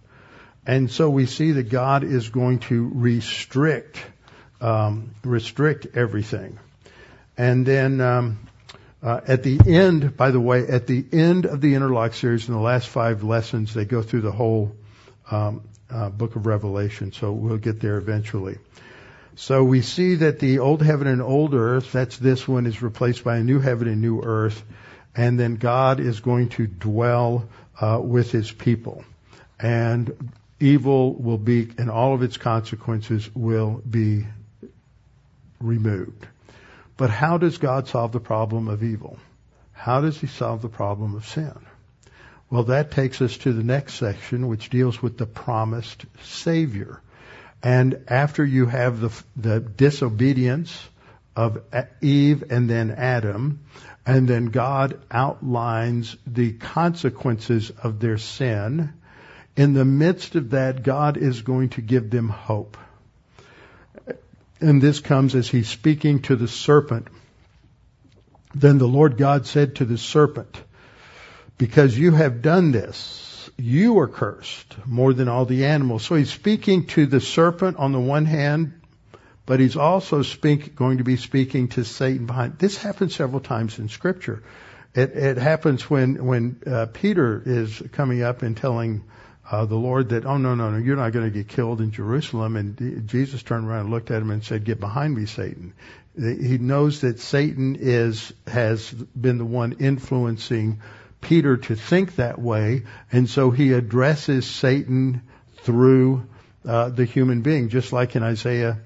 And so we see that God is going to restrict um, restrict everything. And then um, uh, at the end, by the way, at the end of the interlock series, in the last five lessons, they go through the whole um, uh, book of Revelation. So we'll get there eventually. So we see that the old heaven and old earth, that's this one, is replaced by a new heaven and new earth, and then God is going to dwell uh, with His people. And evil will be, and all of its consequences will be removed. But how does God solve the problem of evil? How does he solve the problem of sin? Well, that takes us to the next section, which deals with the promised Savior. And after you have the, the disobedience of Eve and then Adam, and then God outlines the consequences of their sin, in the midst of that, God is going to give them hope. And this comes as he's speaking to the serpent. Then the Lord God said to the serpent, because you have done this, you are cursed more than all the animals. So he's speaking to the serpent on the one hand, but he's also speak, going to be speaking to Satan behind. This happens several times in scripture. It, it happens when, when uh, Peter is coming up and telling uh, the Lord that, oh no, no, no, you're not going to get killed in Jerusalem. And Jesus turned around and looked at him and said, get behind me, Satan. He knows that Satan is, has been the one influencing Peter to think that way. And so he addresses Satan through uh, the human being, just like in Isaiah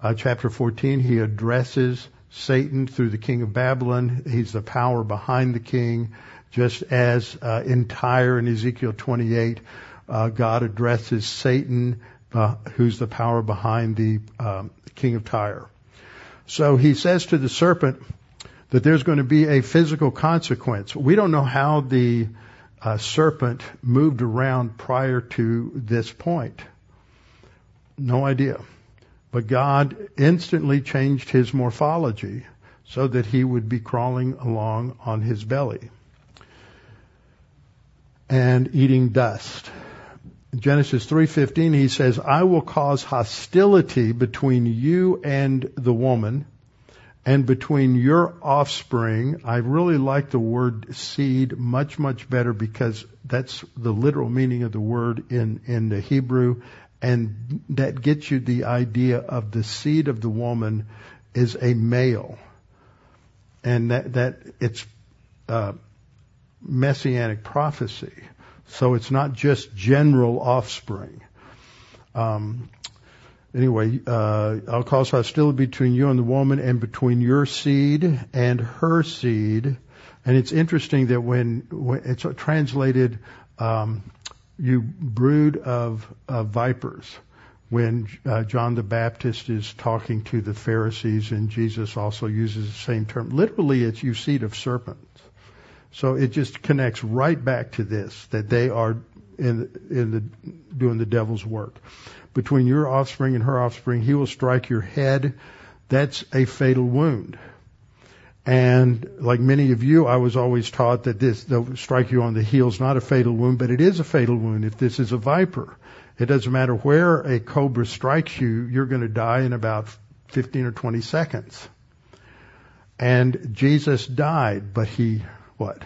uh, chapter 14, he addresses Satan through the king of Babylon. He's the power behind the king, just as uh, in Tyre in Ezekiel 28, uh, God addresses Satan, uh, who's the power behind the um, king of Tyre. So he says to the serpent that there's going to be a physical consequence. We don't know how the uh, serpent moved around prior to this point. No idea. But God instantly changed his morphology so that he would be crawling along on his belly and eating dust. Genesis 3:15 he says, "I will cause hostility between you and the woman and between your offspring." I really like the word seed much much better because that's the literal meaning of the word in in the Hebrew and that gets you the idea of the seed of the woman is a male. And that that it's uh, messianic prophecy. So it's not just general offspring. Um, anyway, uh, I'll cause hostility between you and the woman and between your seed and her seed. And it's interesting that when, when it's translated, um, you brood of, of vipers, when uh, John the Baptist is talking to the Pharisees, and Jesus also uses the same term. Literally, it's you seed of serpents. So it just connects right back to this that they are in in the doing the devil's work. Between your offspring and her offspring, he will strike your head. That's a fatal wound. And like many of you, I was always taught that this, they'll strike you on the heel is not a fatal wound, but it is a fatal wound if this is a viper. It doesn't matter where a cobra strikes you, you're going to die in about 15 or 20 seconds. And Jesus died, but he, what?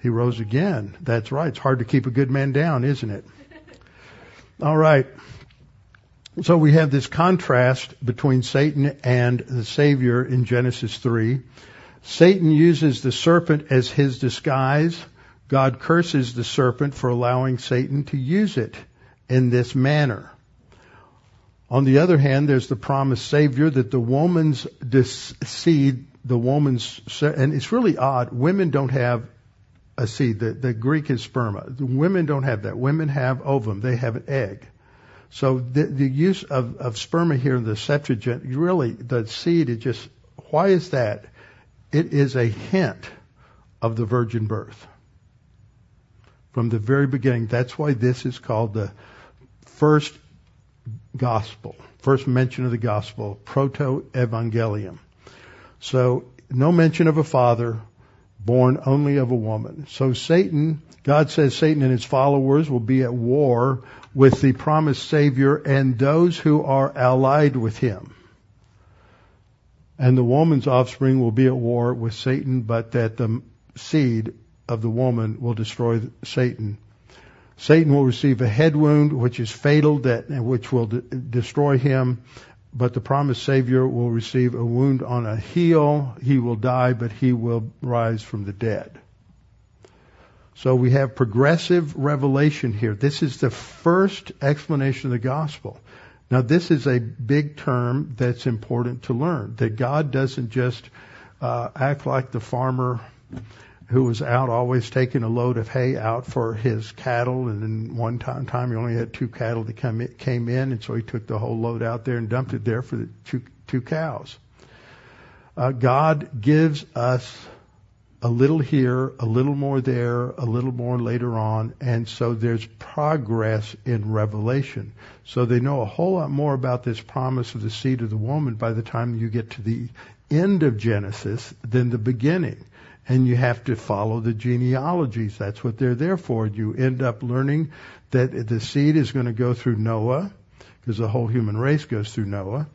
He rose again. That's right. It's hard to keep a good man down, isn't it? All right. So we have this contrast between Satan and the Savior in Genesis 3. Satan uses the serpent as his disguise. God curses the serpent for allowing Satan to use it in this manner. On the other hand, there's the promised Savior that the woman's seed, the woman's, and it's really odd, women don't have a seed. The, the Greek is sperma. The women don't have that. Women have ovum. They have an egg. So the, the use of, of sperma here in the Septuagint, really, the seed is just, why is that? It is a hint of the virgin birth. From the very beginning, that's why this is called the first gospel, first mention of the gospel, proto-evangelium. So, no mention of a father, born only of a woman. So Satan, God says Satan and his followers will be at war with the promised Savior and those who are allied with him. And the woman's offspring will be at war with Satan, but that the seed of the woman will destroy Satan. Satan will receive a head wound, which is fatal, that which will de- destroy him. But the promised Savior will receive a wound on a heel. He will die, but he will rise from the dead. So we have progressive revelation here. This is the first explanation of the gospel. Now this is a big term that's important to learn, that God doesn't just uh, act like the farmer who was out always taking a load of hay out for his cattle and then one time, time he only had two cattle that come in, came in and so he took the whole load out there and dumped it there for the two, two cows. Uh, God gives us a little here, a little more there, a little more later on, and so there's progress in revelation. So they know a whole lot more about this promise of the seed of the woman by the time you get to the end of Genesis than the beginning. And you have to follow the genealogies. That's what they're there for. You end up learning that the seed is going to go through Noah, because the whole human race goes through Noah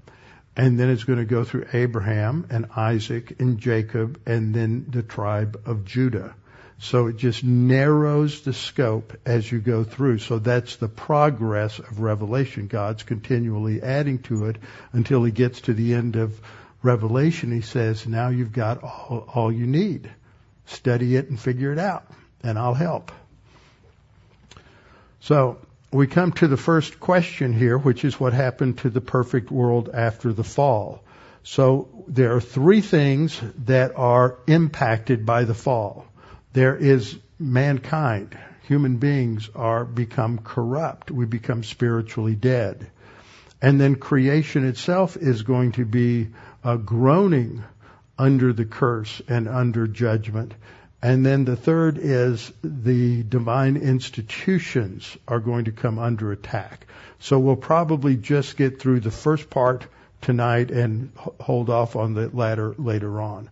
and then it's going to go through Abraham and Isaac and Jacob and then the tribe of Judah. So it just narrows the scope as you go through. So that's the progress of Revelation. God's continually adding to it until he gets to the end of Revelation. He says, now you've got all, all you need. Study it and figure it out, and I'll help. So we come to the first question here, which is what happened to the perfect world after the fall. So there are three things that are impacted by the fall. There is mankind. Human beings are become corrupt. We become spiritually dead. And then creation itself is going to be uh, groaning under the curse and under judgment. And then the third is the divine institutions are going to come under attack. So we'll probably just get through the first part tonight and hold off on the latter later on.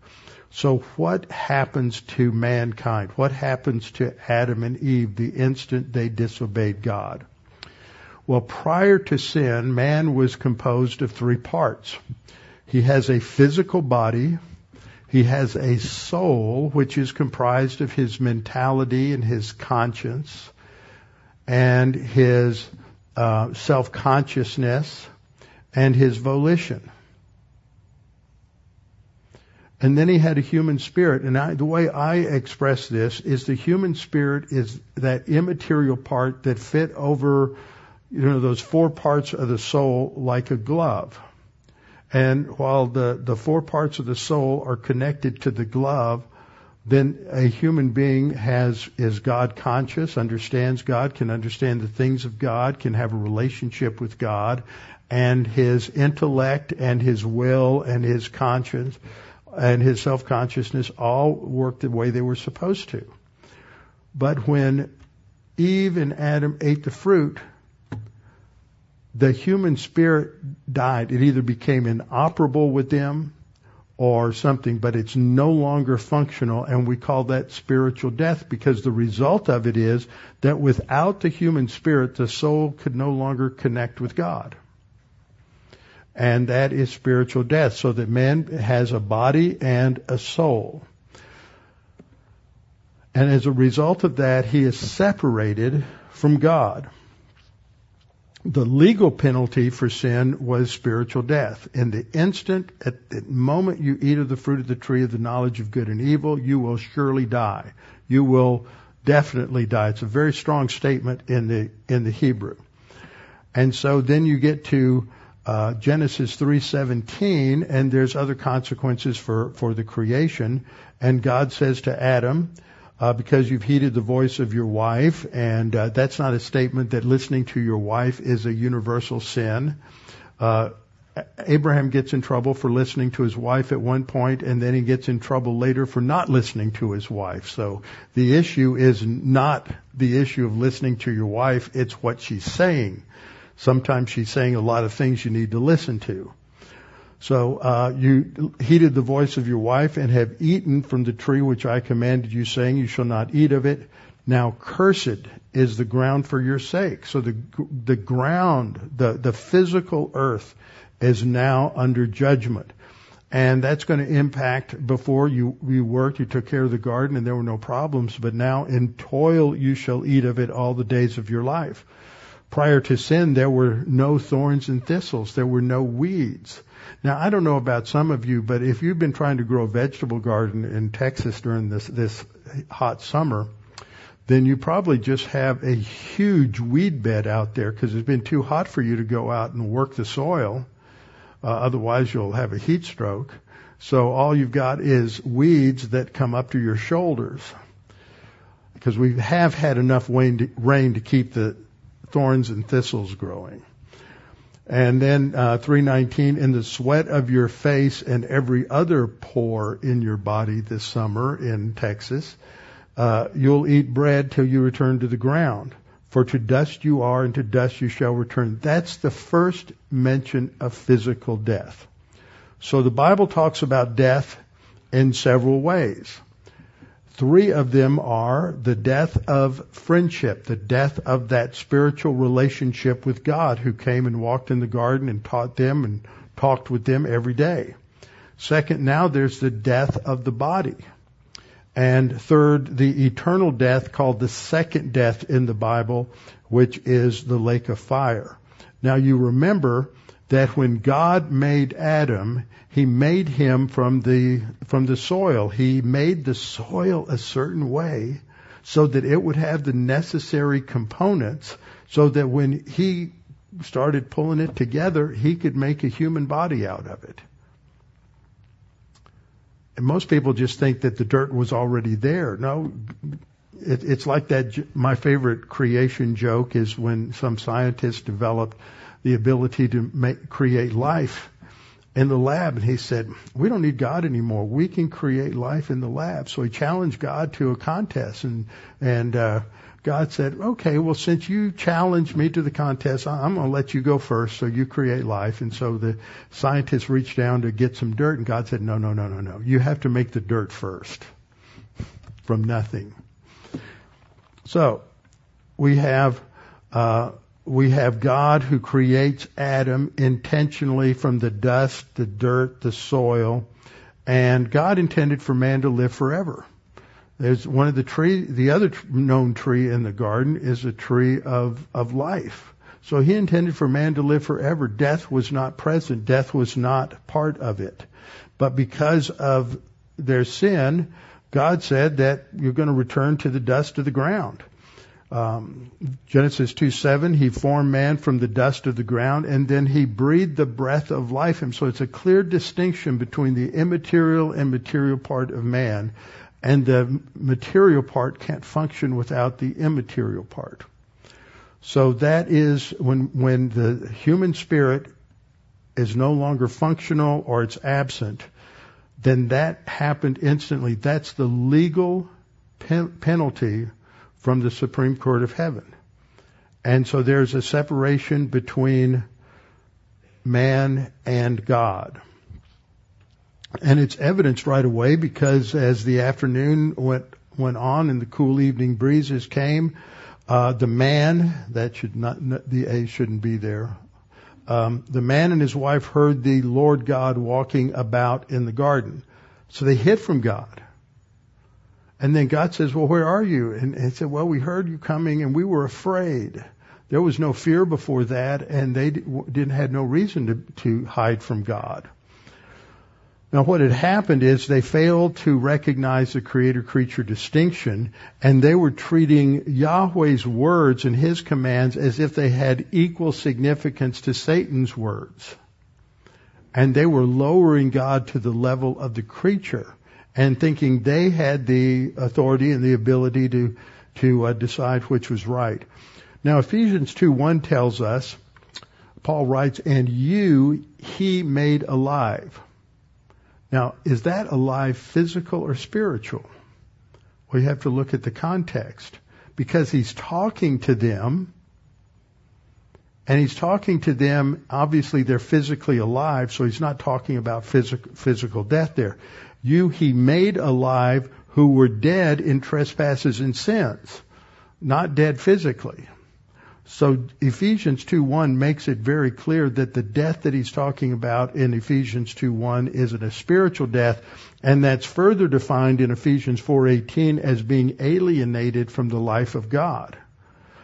So what happens to mankind? What happens to Adam and Eve the instant they disobeyed God? Well, prior to sin, man was composed of three parts. He has a physical body, he has a soul which is comprised of his mentality and his conscience and his uh, self-consciousness and his volition. And then he had a human spirit. And I, the way I express this is the human spirit is that immaterial part that fit over, you know, those four parts of the soul like a glove. And while the, the four parts of the soul are connected to the glove, then a human being has is God conscious, understands God, can understand the things of God, can have a relationship with God, and his intellect and his will and his conscience and his self-consciousness all work the way they were supposed to. But when Eve and Adam ate the fruit, the human spirit died. It either became inoperable with them or something, but it's no longer functional, and we call that spiritual death because the result of it is that without the human spirit, the soul could no longer connect with God. And that is spiritual death, so that man has a body and a soul. And as a result of that, he is separated from God the legal penalty for sin was spiritual death. In the instant, at the moment you eat of the fruit of the tree of the knowledge of good and evil, you will surely die. You will definitely die. It's a very strong statement in the in the Hebrew. And so then you get to uh, Genesis 3:17, and there's other consequences for for the creation. And God says to Adam, uh, because you've heeded the voice of your wife, and uh, that's not a statement that listening to your wife is a universal sin. Uh, Abraham gets in trouble for listening to his wife at one point, and then he gets in trouble later for not listening to his wife. So the issue is not the issue of listening to your wife, it's what she's saying. Sometimes she's saying a lot of things you need to listen to. So uh, you heeded the voice of your wife and have eaten from the tree which I commanded you, saying, You shall not eat of it. Now cursed is the ground for your sake. So the the ground, the the physical earth, is now under judgment, and that's going to impact. Before you you worked, you took care of the garden, and there were no problems. But now in toil you shall eat of it all the days of your life. Prior to sin, there were no thorns and thistles. There were no weeds. Now, I don't know about some of you, but if you've been trying to grow a vegetable garden in Texas during this, this hot summer, then you probably just have a huge weed bed out there because it's been too hot for you to go out and work the soil. Uh, otherwise, you'll have a heat stroke. So all you've got is weeds that come up to your shoulders because we have had enough rain to, rain to keep the thorns and thistles growing. And then uh, 319, in the sweat of your face and every other pore in your body this summer in Texas, uh, you'll eat bread till you return to the ground. For to dust you are, and to dust you shall return. That's the first mention of physical death. So the Bible talks about death in several ways. Three of them are the death of friendship, the death of that spiritual relationship with God who came and walked in the garden and taught them and talked with them every day. Second, now there's the death of the body. And third, the eternal death called the second death in the Bible, which is the lake of fire. Now you remember that when God made Adam, he made him from the from the soil. He made the soil a certain way so that it would have the necessary components so that when he started pulling it together, he could make a human body out of it. And most people just think that the dirt was already there. No, it, it's like that. My favorite creation joke is when some scientists developed the ability to make, create life in the lab. And he said, we don't need God anymore. We can create life in the lab. So he challenged God to a contest and, and, uh, God said, okay, well, since you challenged me to the contest, I'm going to let you go first so you create life. And so the scientists reached down to get some dirt and God said, no, no, no, no, no. You have to make the dirt first from nothing. So we have, uh, we have God who creates Adam intentionally from the dust, the dirt, the soil, and God intended for man to live forever. There's one of the tree, the other known tree in the garden is a tree of, of life. So he intended for man to live forever. Death was not present. Death was not part of it. But because of their sin, God said that you're going to return to the dust of the ground. Um, Genesis 2 7, he formed man from the dust of the ground and then he breathed the breath of life in him. So it's a clear distinction between the immaterial and material part of man. and the material part can't function without the immaterial part. So that is when, when the human spirit is no longer functional or it's absent, then that happened instantly. That's the legal pen- penalty from the Supreme Court of Heaven. And so there's a separation between man and God. And it's evidenced right away because as the afternoon went, went on and the cool evening breezes came, uh, the man, that should not, the A shouldn't be there. Um, the man and his wife heard the Lord God walking about in the garden. So they hid from God. And then God says, well, where are you? And he said, well, we heard you coming and we were afraid. There was no fear before that and they didn't, had no reason to, to hide from God. Now what had happened is they failed to recognize the creator-creature distinction and they were treating Yahweh's words and his commands as if they had equal significance to Satan's words. And they were lowering God to the level of the creature and thinking they had the authority and the ability to, to uh, decide which was right. Now Ephesians 2:1 tells us, Paul writes, and you he made alive. Now, is that alive physical or spiritual? Well, you have to look at the context. Because he's talking to them, and he's talking to them, obviously they're physically alive, so he's not talking about physical, physical death there. You he made alive who were dead in trespasses and sins, not dead physically. So Ephesians 2:1 makes it very clear that the death that he's talking about in Ephesians 2:1 isn't a spiritual death, and that's further defined in Ephesians 4:18 as being alienated from the life of God.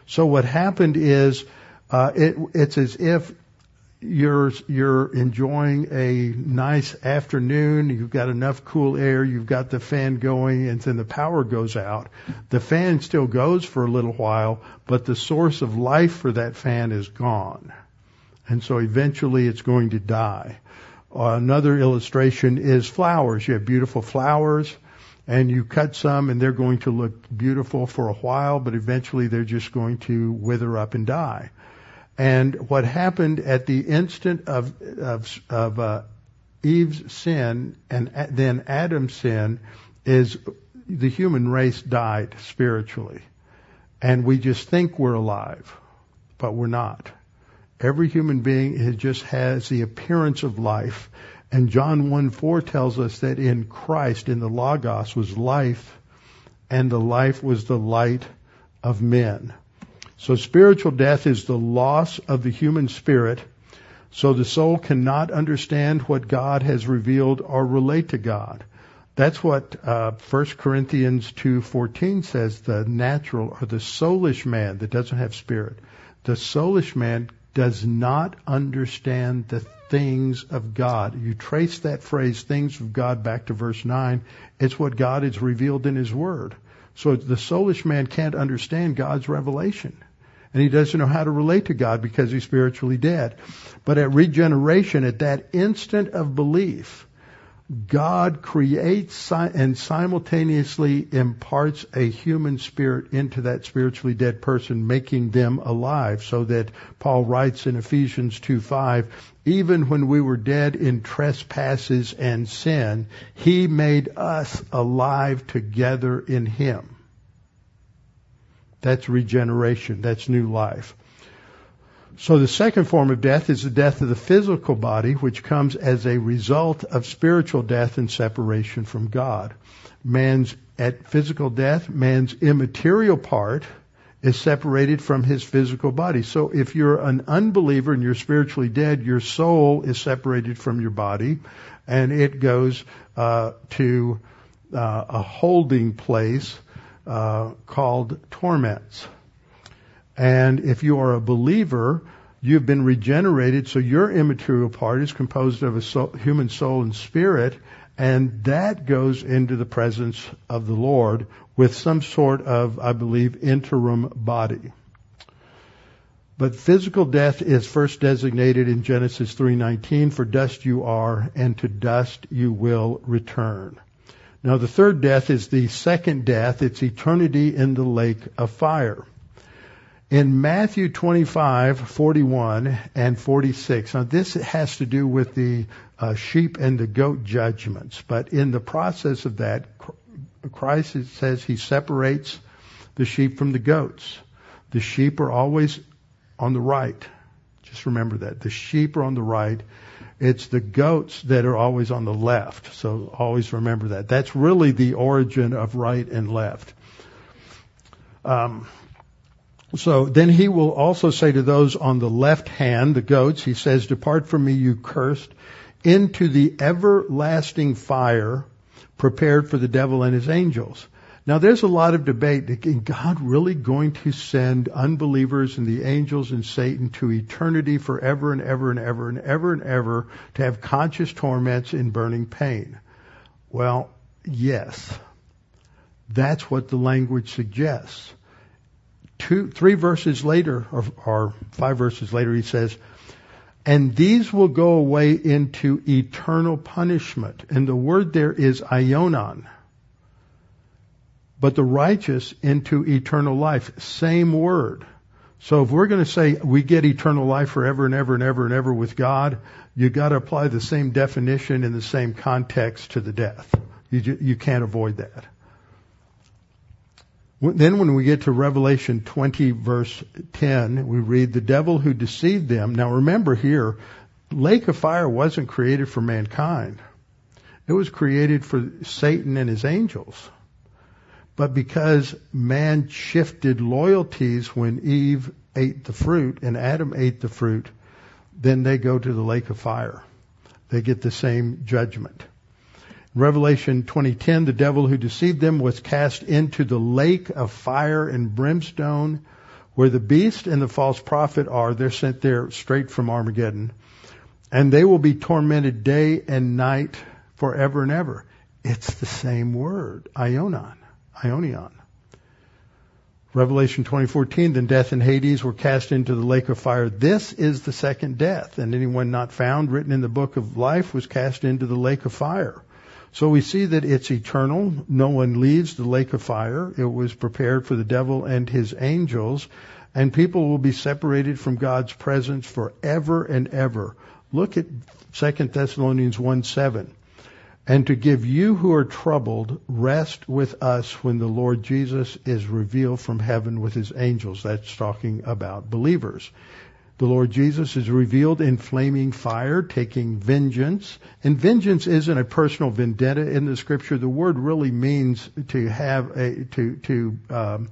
So what happened is uh, it, it's as if you're you're enjoying a nice afternoon, you've got enough cool air, you've got the fan going, and then the power goes out. The fan still goes for a little while, but the source of life for that fan is gone. And so eventually it's going to die. Another illustration is flowers. You have beautiful flowers and you cut some and they're going to look beautiful for a while, but eventually they're just going to wither up and die. And what happened at the instant of of, of uh, Eve's sin and then Adam's sin is the human race died spiritually, and we just think we're alive, but we're not. Every human being just has the appearance of life, and John 1 4 tells us that in Christ, in the Logos, was life, and the life was the light of men. So spiritual death is the loss of the human spirit. So the soul cannot understand what God has revealed or relate to God. That's what uh, 1 Corinthians 2:14 says. The natural or the soulish man that doesn't have spirit, the soulish man does not understand the things of God. You trace that phrase "things of God" back to verse nine. It's what God has revealed in His Word. So the soulish man can't understand God's revelation and he doesn't know how to relate to God because he's spiritually dead. But at regeneration, at that instant of belief, God creates and simultaneously imparts a human spirit into that spiritually dead person, making them alive, so that Paul writes in Ephesians 2 5, even when we were dead in trespasses and sin, he made us alive together in him. That's regeneration. That's new life. So the second form of death is the death of the physical body, which comes as a result of spiritual death and separation from God. Man's, at physical death, man's immaterial part is separated from his physical body. So if you're an unbeliever and you're spiritually dead, your soul is separated from your body and it goes uh, to uh, a holding place uh, called torments. And if you are a believer, you've been regenerated, so your immaterial part is composed of a soul, human soul and spirit, and that goes into the presence of the Lord with some sort of, I believe, interim body. But physical death is first designated in Genesis 3:19, for dust you are, and to dust you will return. Now the third death is the second death. It's eternity in the lake of fire. In Matthew 25, 41 and 46, now this has to do with the uh, sheep and the goat judgments, but in the process of that, Christ says he separates the sheep from the goats. The sheep are always on the right. Just remember that. The sheep are on the right. It's the goats that are always on the left. So always remember that. That's really the origin of right and left. Um, so then he will also say to those on the left hand, the goats, he says, Depart from me, you cursed, into the everlasting fire prepared for the devil and his angels. Now there's a lot of debate. Is God really going to send unbelievers and the angels and Satan to eternity forever and ever and ever and ever and ever to have conscious torments in burning pain? Well, yes. That's what the language suggests. Two, three verses later, or, or five verses later, he says, and these will go away into eternal punishment. And the word there is aionion but the righteous into eternal life. Same word. So if we're going to say we get eternal life forever and ever and ever and ever with God, you got to apply the same definition in the same context to the death. You, you can't avoid that. Then when we get to Revelation 20 verse 10, we read the devil who deceived them. Now remember here, lake of fire wasn't created for mankind. It was created for Satan and his angels. But because man shifted loyalties when Eve ate the fruit and Adam ate the fruit, then they go to the lake of fire. They get the same judgment. Revelation 20:10, the devil who deceived them was cast into the lake of fire and brimstone, where the beast and the false prophet are. They're sent there straight from Armageddon, and they will be tormented day and night forever and ever. It's the same word, aionion. Aionion. Revelation 20:14 then death and Hades were cast into the lake of fire. This is the second death and anyone not found written in the book of life was cast into the lake of fire. So we see that it's eternal. No one leaves the lake of fire. It was prepared for the devil and his angels and people will be separated from God's presence forever and ever. Look at 2 Thessalonians 1 7 and to give you who are troubled rest with us when the Lord Jesus is revealed from heaven with his angels. That's talking about believers. The Lord Jesus is revealed in flaming fire, taking vengeance. And vengeance isn't a personal vendetta in the scripture. The word really means to have a, to, to, um,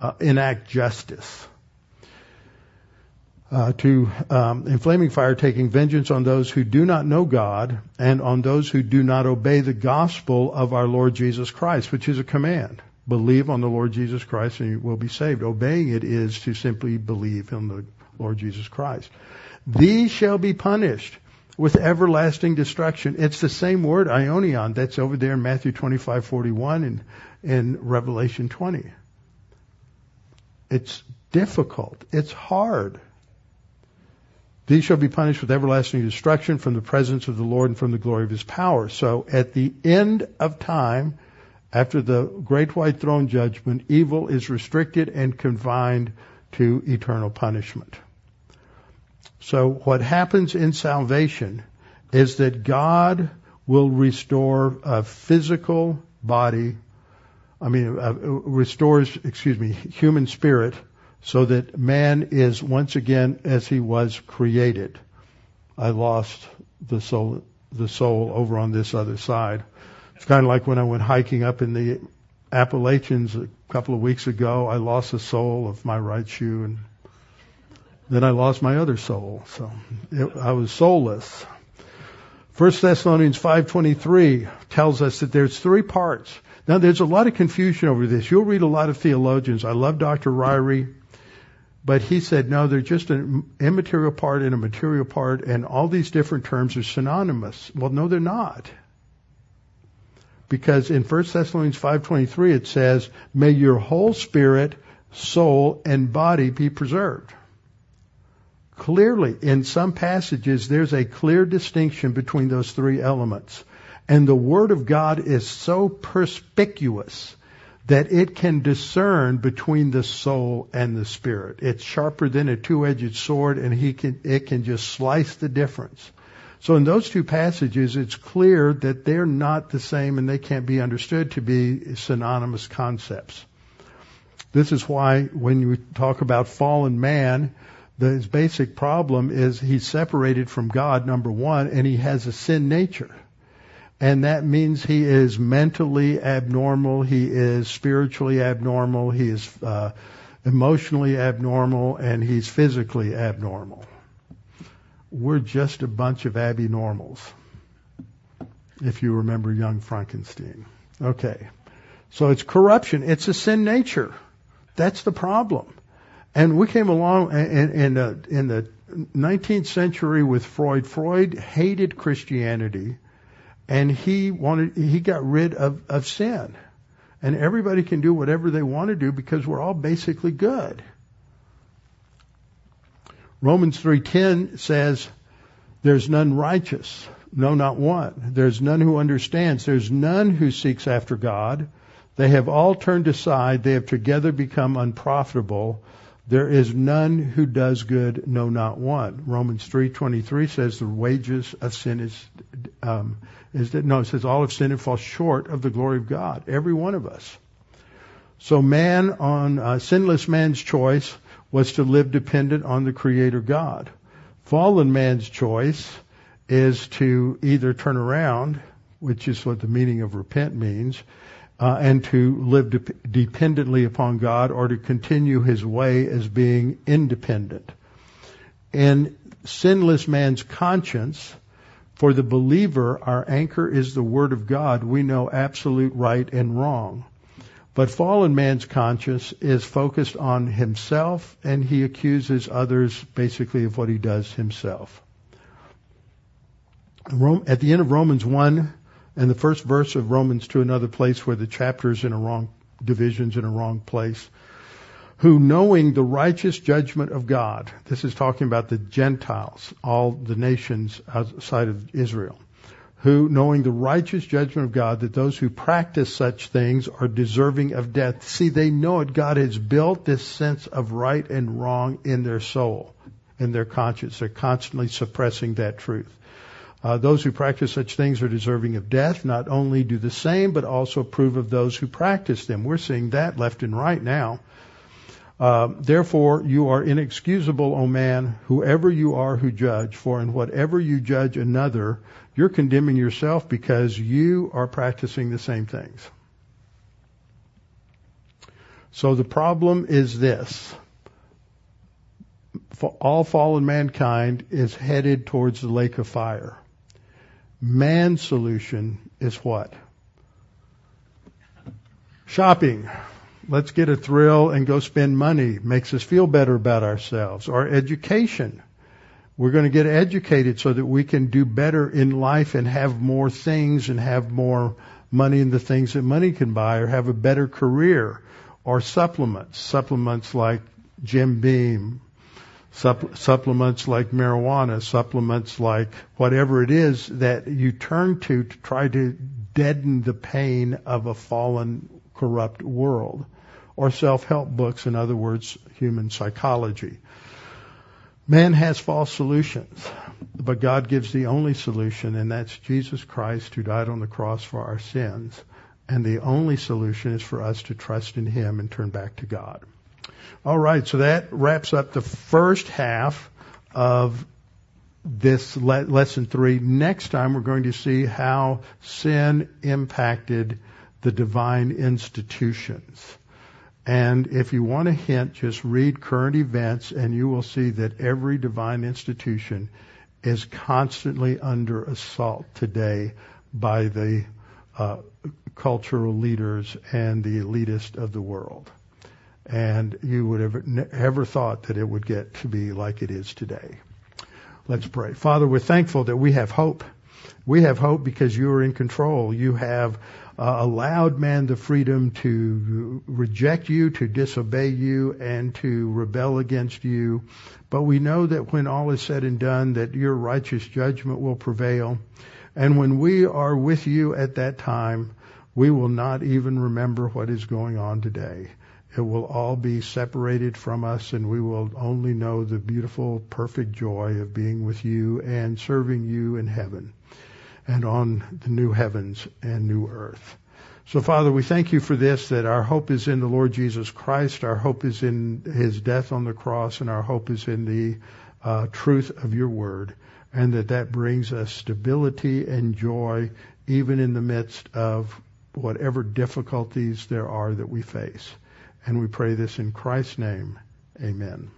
uh, enact justice uh, to um, in flaming fire, taking vengeance on those who do not know God and on those who do not obey the gospel of our Lord Jesus Christ, which is a command. Believe on the Lord Jesus Christ and you will be saved. Obeying it is to simply believe in the Lord Jesus Christ. These shall be punished with everlasting destruction. It's the same word, aionion, that's over there in Matthew 25:41 and in Revelation 20. It's difficult. It's hard. These shall be punished with everlasting destruction from the presence of the Lord and from the glory of his power. So at the end of time, after the great white throne judgment, evil is restricted and confined to eternal punishment. So what happens in salvation is that God will restore a physical body, I mean, uh, restores, excuse me, human spirit so that man is once again as he was created. I lost the soul, the soul over on this other side. It's kind of like when I went hiking up in the Appalachians a couple of weeks ago. I lost the sole of my right shoe, and then I lost my other soul. So it, I was soulless. First Thessalonians 5:23 tells us that there's three parts. Now there's a lot of confusion over this. You'll read a lot of theologians. I love Dr. Ryrie. But he said, no, they're just an immaterial part and a material part, and all these different terms are synonymous. Well, no, they're not. Because in 1 Thessalonians 5.23 it says, may your whole spirit, soul, and body be preserved. Clearly, in some passages, there's a clear distinction between those three elements. And the Word of God is so perspicuous that it can discern between the soul and the spirit. It's sharper than a two-edged sword and he can, it can just slice the difference. So in those two passages, it's clear that they're not the same and they can't be understood to be synonymous concepts. This is why when you talk about fallen man, his basic problem is he's separated from God, number one, and he has a sin nature. And that means he is mentally abnormal, he is spiritually abnormal, he is uh, emotionally abnormal, and he's physically abnormal we're just a bunch of abnormals. If you remember young Frankenstein. Okay. So it's corruption. It's a sin nature. That's the problem. And we came along in, in, in the 19th century with Freud. Freud hated Christianity and he wanted, he got rid of, of sin. And everybody can do whatever they want to do because we're all basically good. Romans 3:10 says, "There's none righteous, no not one. There's none who understands, there's none who seeks after God. They have all turned aside, they have together become unprofitable. There is none who does good, no not one." Romans 3:23 says the wages of sin is um, is that no, it says all of sin and fall short of the glory of God, every one of us. So man on uh, sinless man's choice was to live dependent on the Creator God. Fallen man's choice is to either turn around, which is what the meaning of repent means, uh, and to live de- dependently upon God or to continue his way as being independent. In sinless man's conscience, for the believer, our anchor is the Word of God. We know absolute right and wrong. But fallen man's conscience is focused on himself and he accuses others basically of what he does himself. At the end of Romans 1 and the first verse of Romans 2, another place where the chapter's in a wrong, division's in a wrong place, who knowing the righteous judgment of God, this is talking about the Gentiles, all the nations outside of Israel, who, knowing the righteous judgment of God, that those who practice such things are deserving of death. See, they know it. God has built this sense of right and wrong in their soul, in their conscience. They're constantly suppressing that truth. Uh, those who practice such things are deserving of death. Not only do the same, but also approve of those who practice them. We're seeing that left and right now. Uh, therefore, you are inexcusable, O man, whoever you are who judge, for in whatever you judge another, you're condemning yourself because you are practicing the same things. So the problem is this. All fallen mankind is headed towards the lake of fire. Man's solution is what? Shopping. Let's get a thrill and go spend money. Makes us feel better about ourselves. Or education. We're going to get educated so that we can do better in life and have more things and have more money in the things that money can buy or have a better career or supplements. Supplements like Jim Beam, supp- supplements like marijuana, supplements like whatever it is that you turn to to try to deaden the pain of a fallen, corrupt world. Or self-help books, in other words, human psychology. Man has false solutions, but God gives the only solution, and that's Jesus Christ who died on the cross for our sins. And the only solution is for us to trust in Him and turn back to God. All right, so that wraps up the first half of this le- lesson three. Next time we're going to see how sin impacted the divine institutions. And if you want a hint, just read current events and you will see that every divine institution is constantly under assault today by the uh, cultural leaders and the elitist of the world. And you would have never thought that it would get to be like it is today. Let's pray. Father, we're thankful that we have hope. We have hope because you are in control. You have uh, allowed man the freedom to reject you, to disobey you, and to rebel against you. But we know that when all is said and done, that your righteous judgment will prevail. And when we are with you at that time, we will not even remember what is going on today. It will all be separated from us and we will only know the beautiful, perfect joy of being with you and serving you in heaven and on the new heavens and new earth. So Father, we thank you for this, that our hope is in the Lord Jesus Christ, our hope is in his death on the cross, and our hope is in the uh, truth of your word, and that that brings us stability and joy even in the midst of whatever difficulties there are that we face. And we pray this in Christ's name. Amen.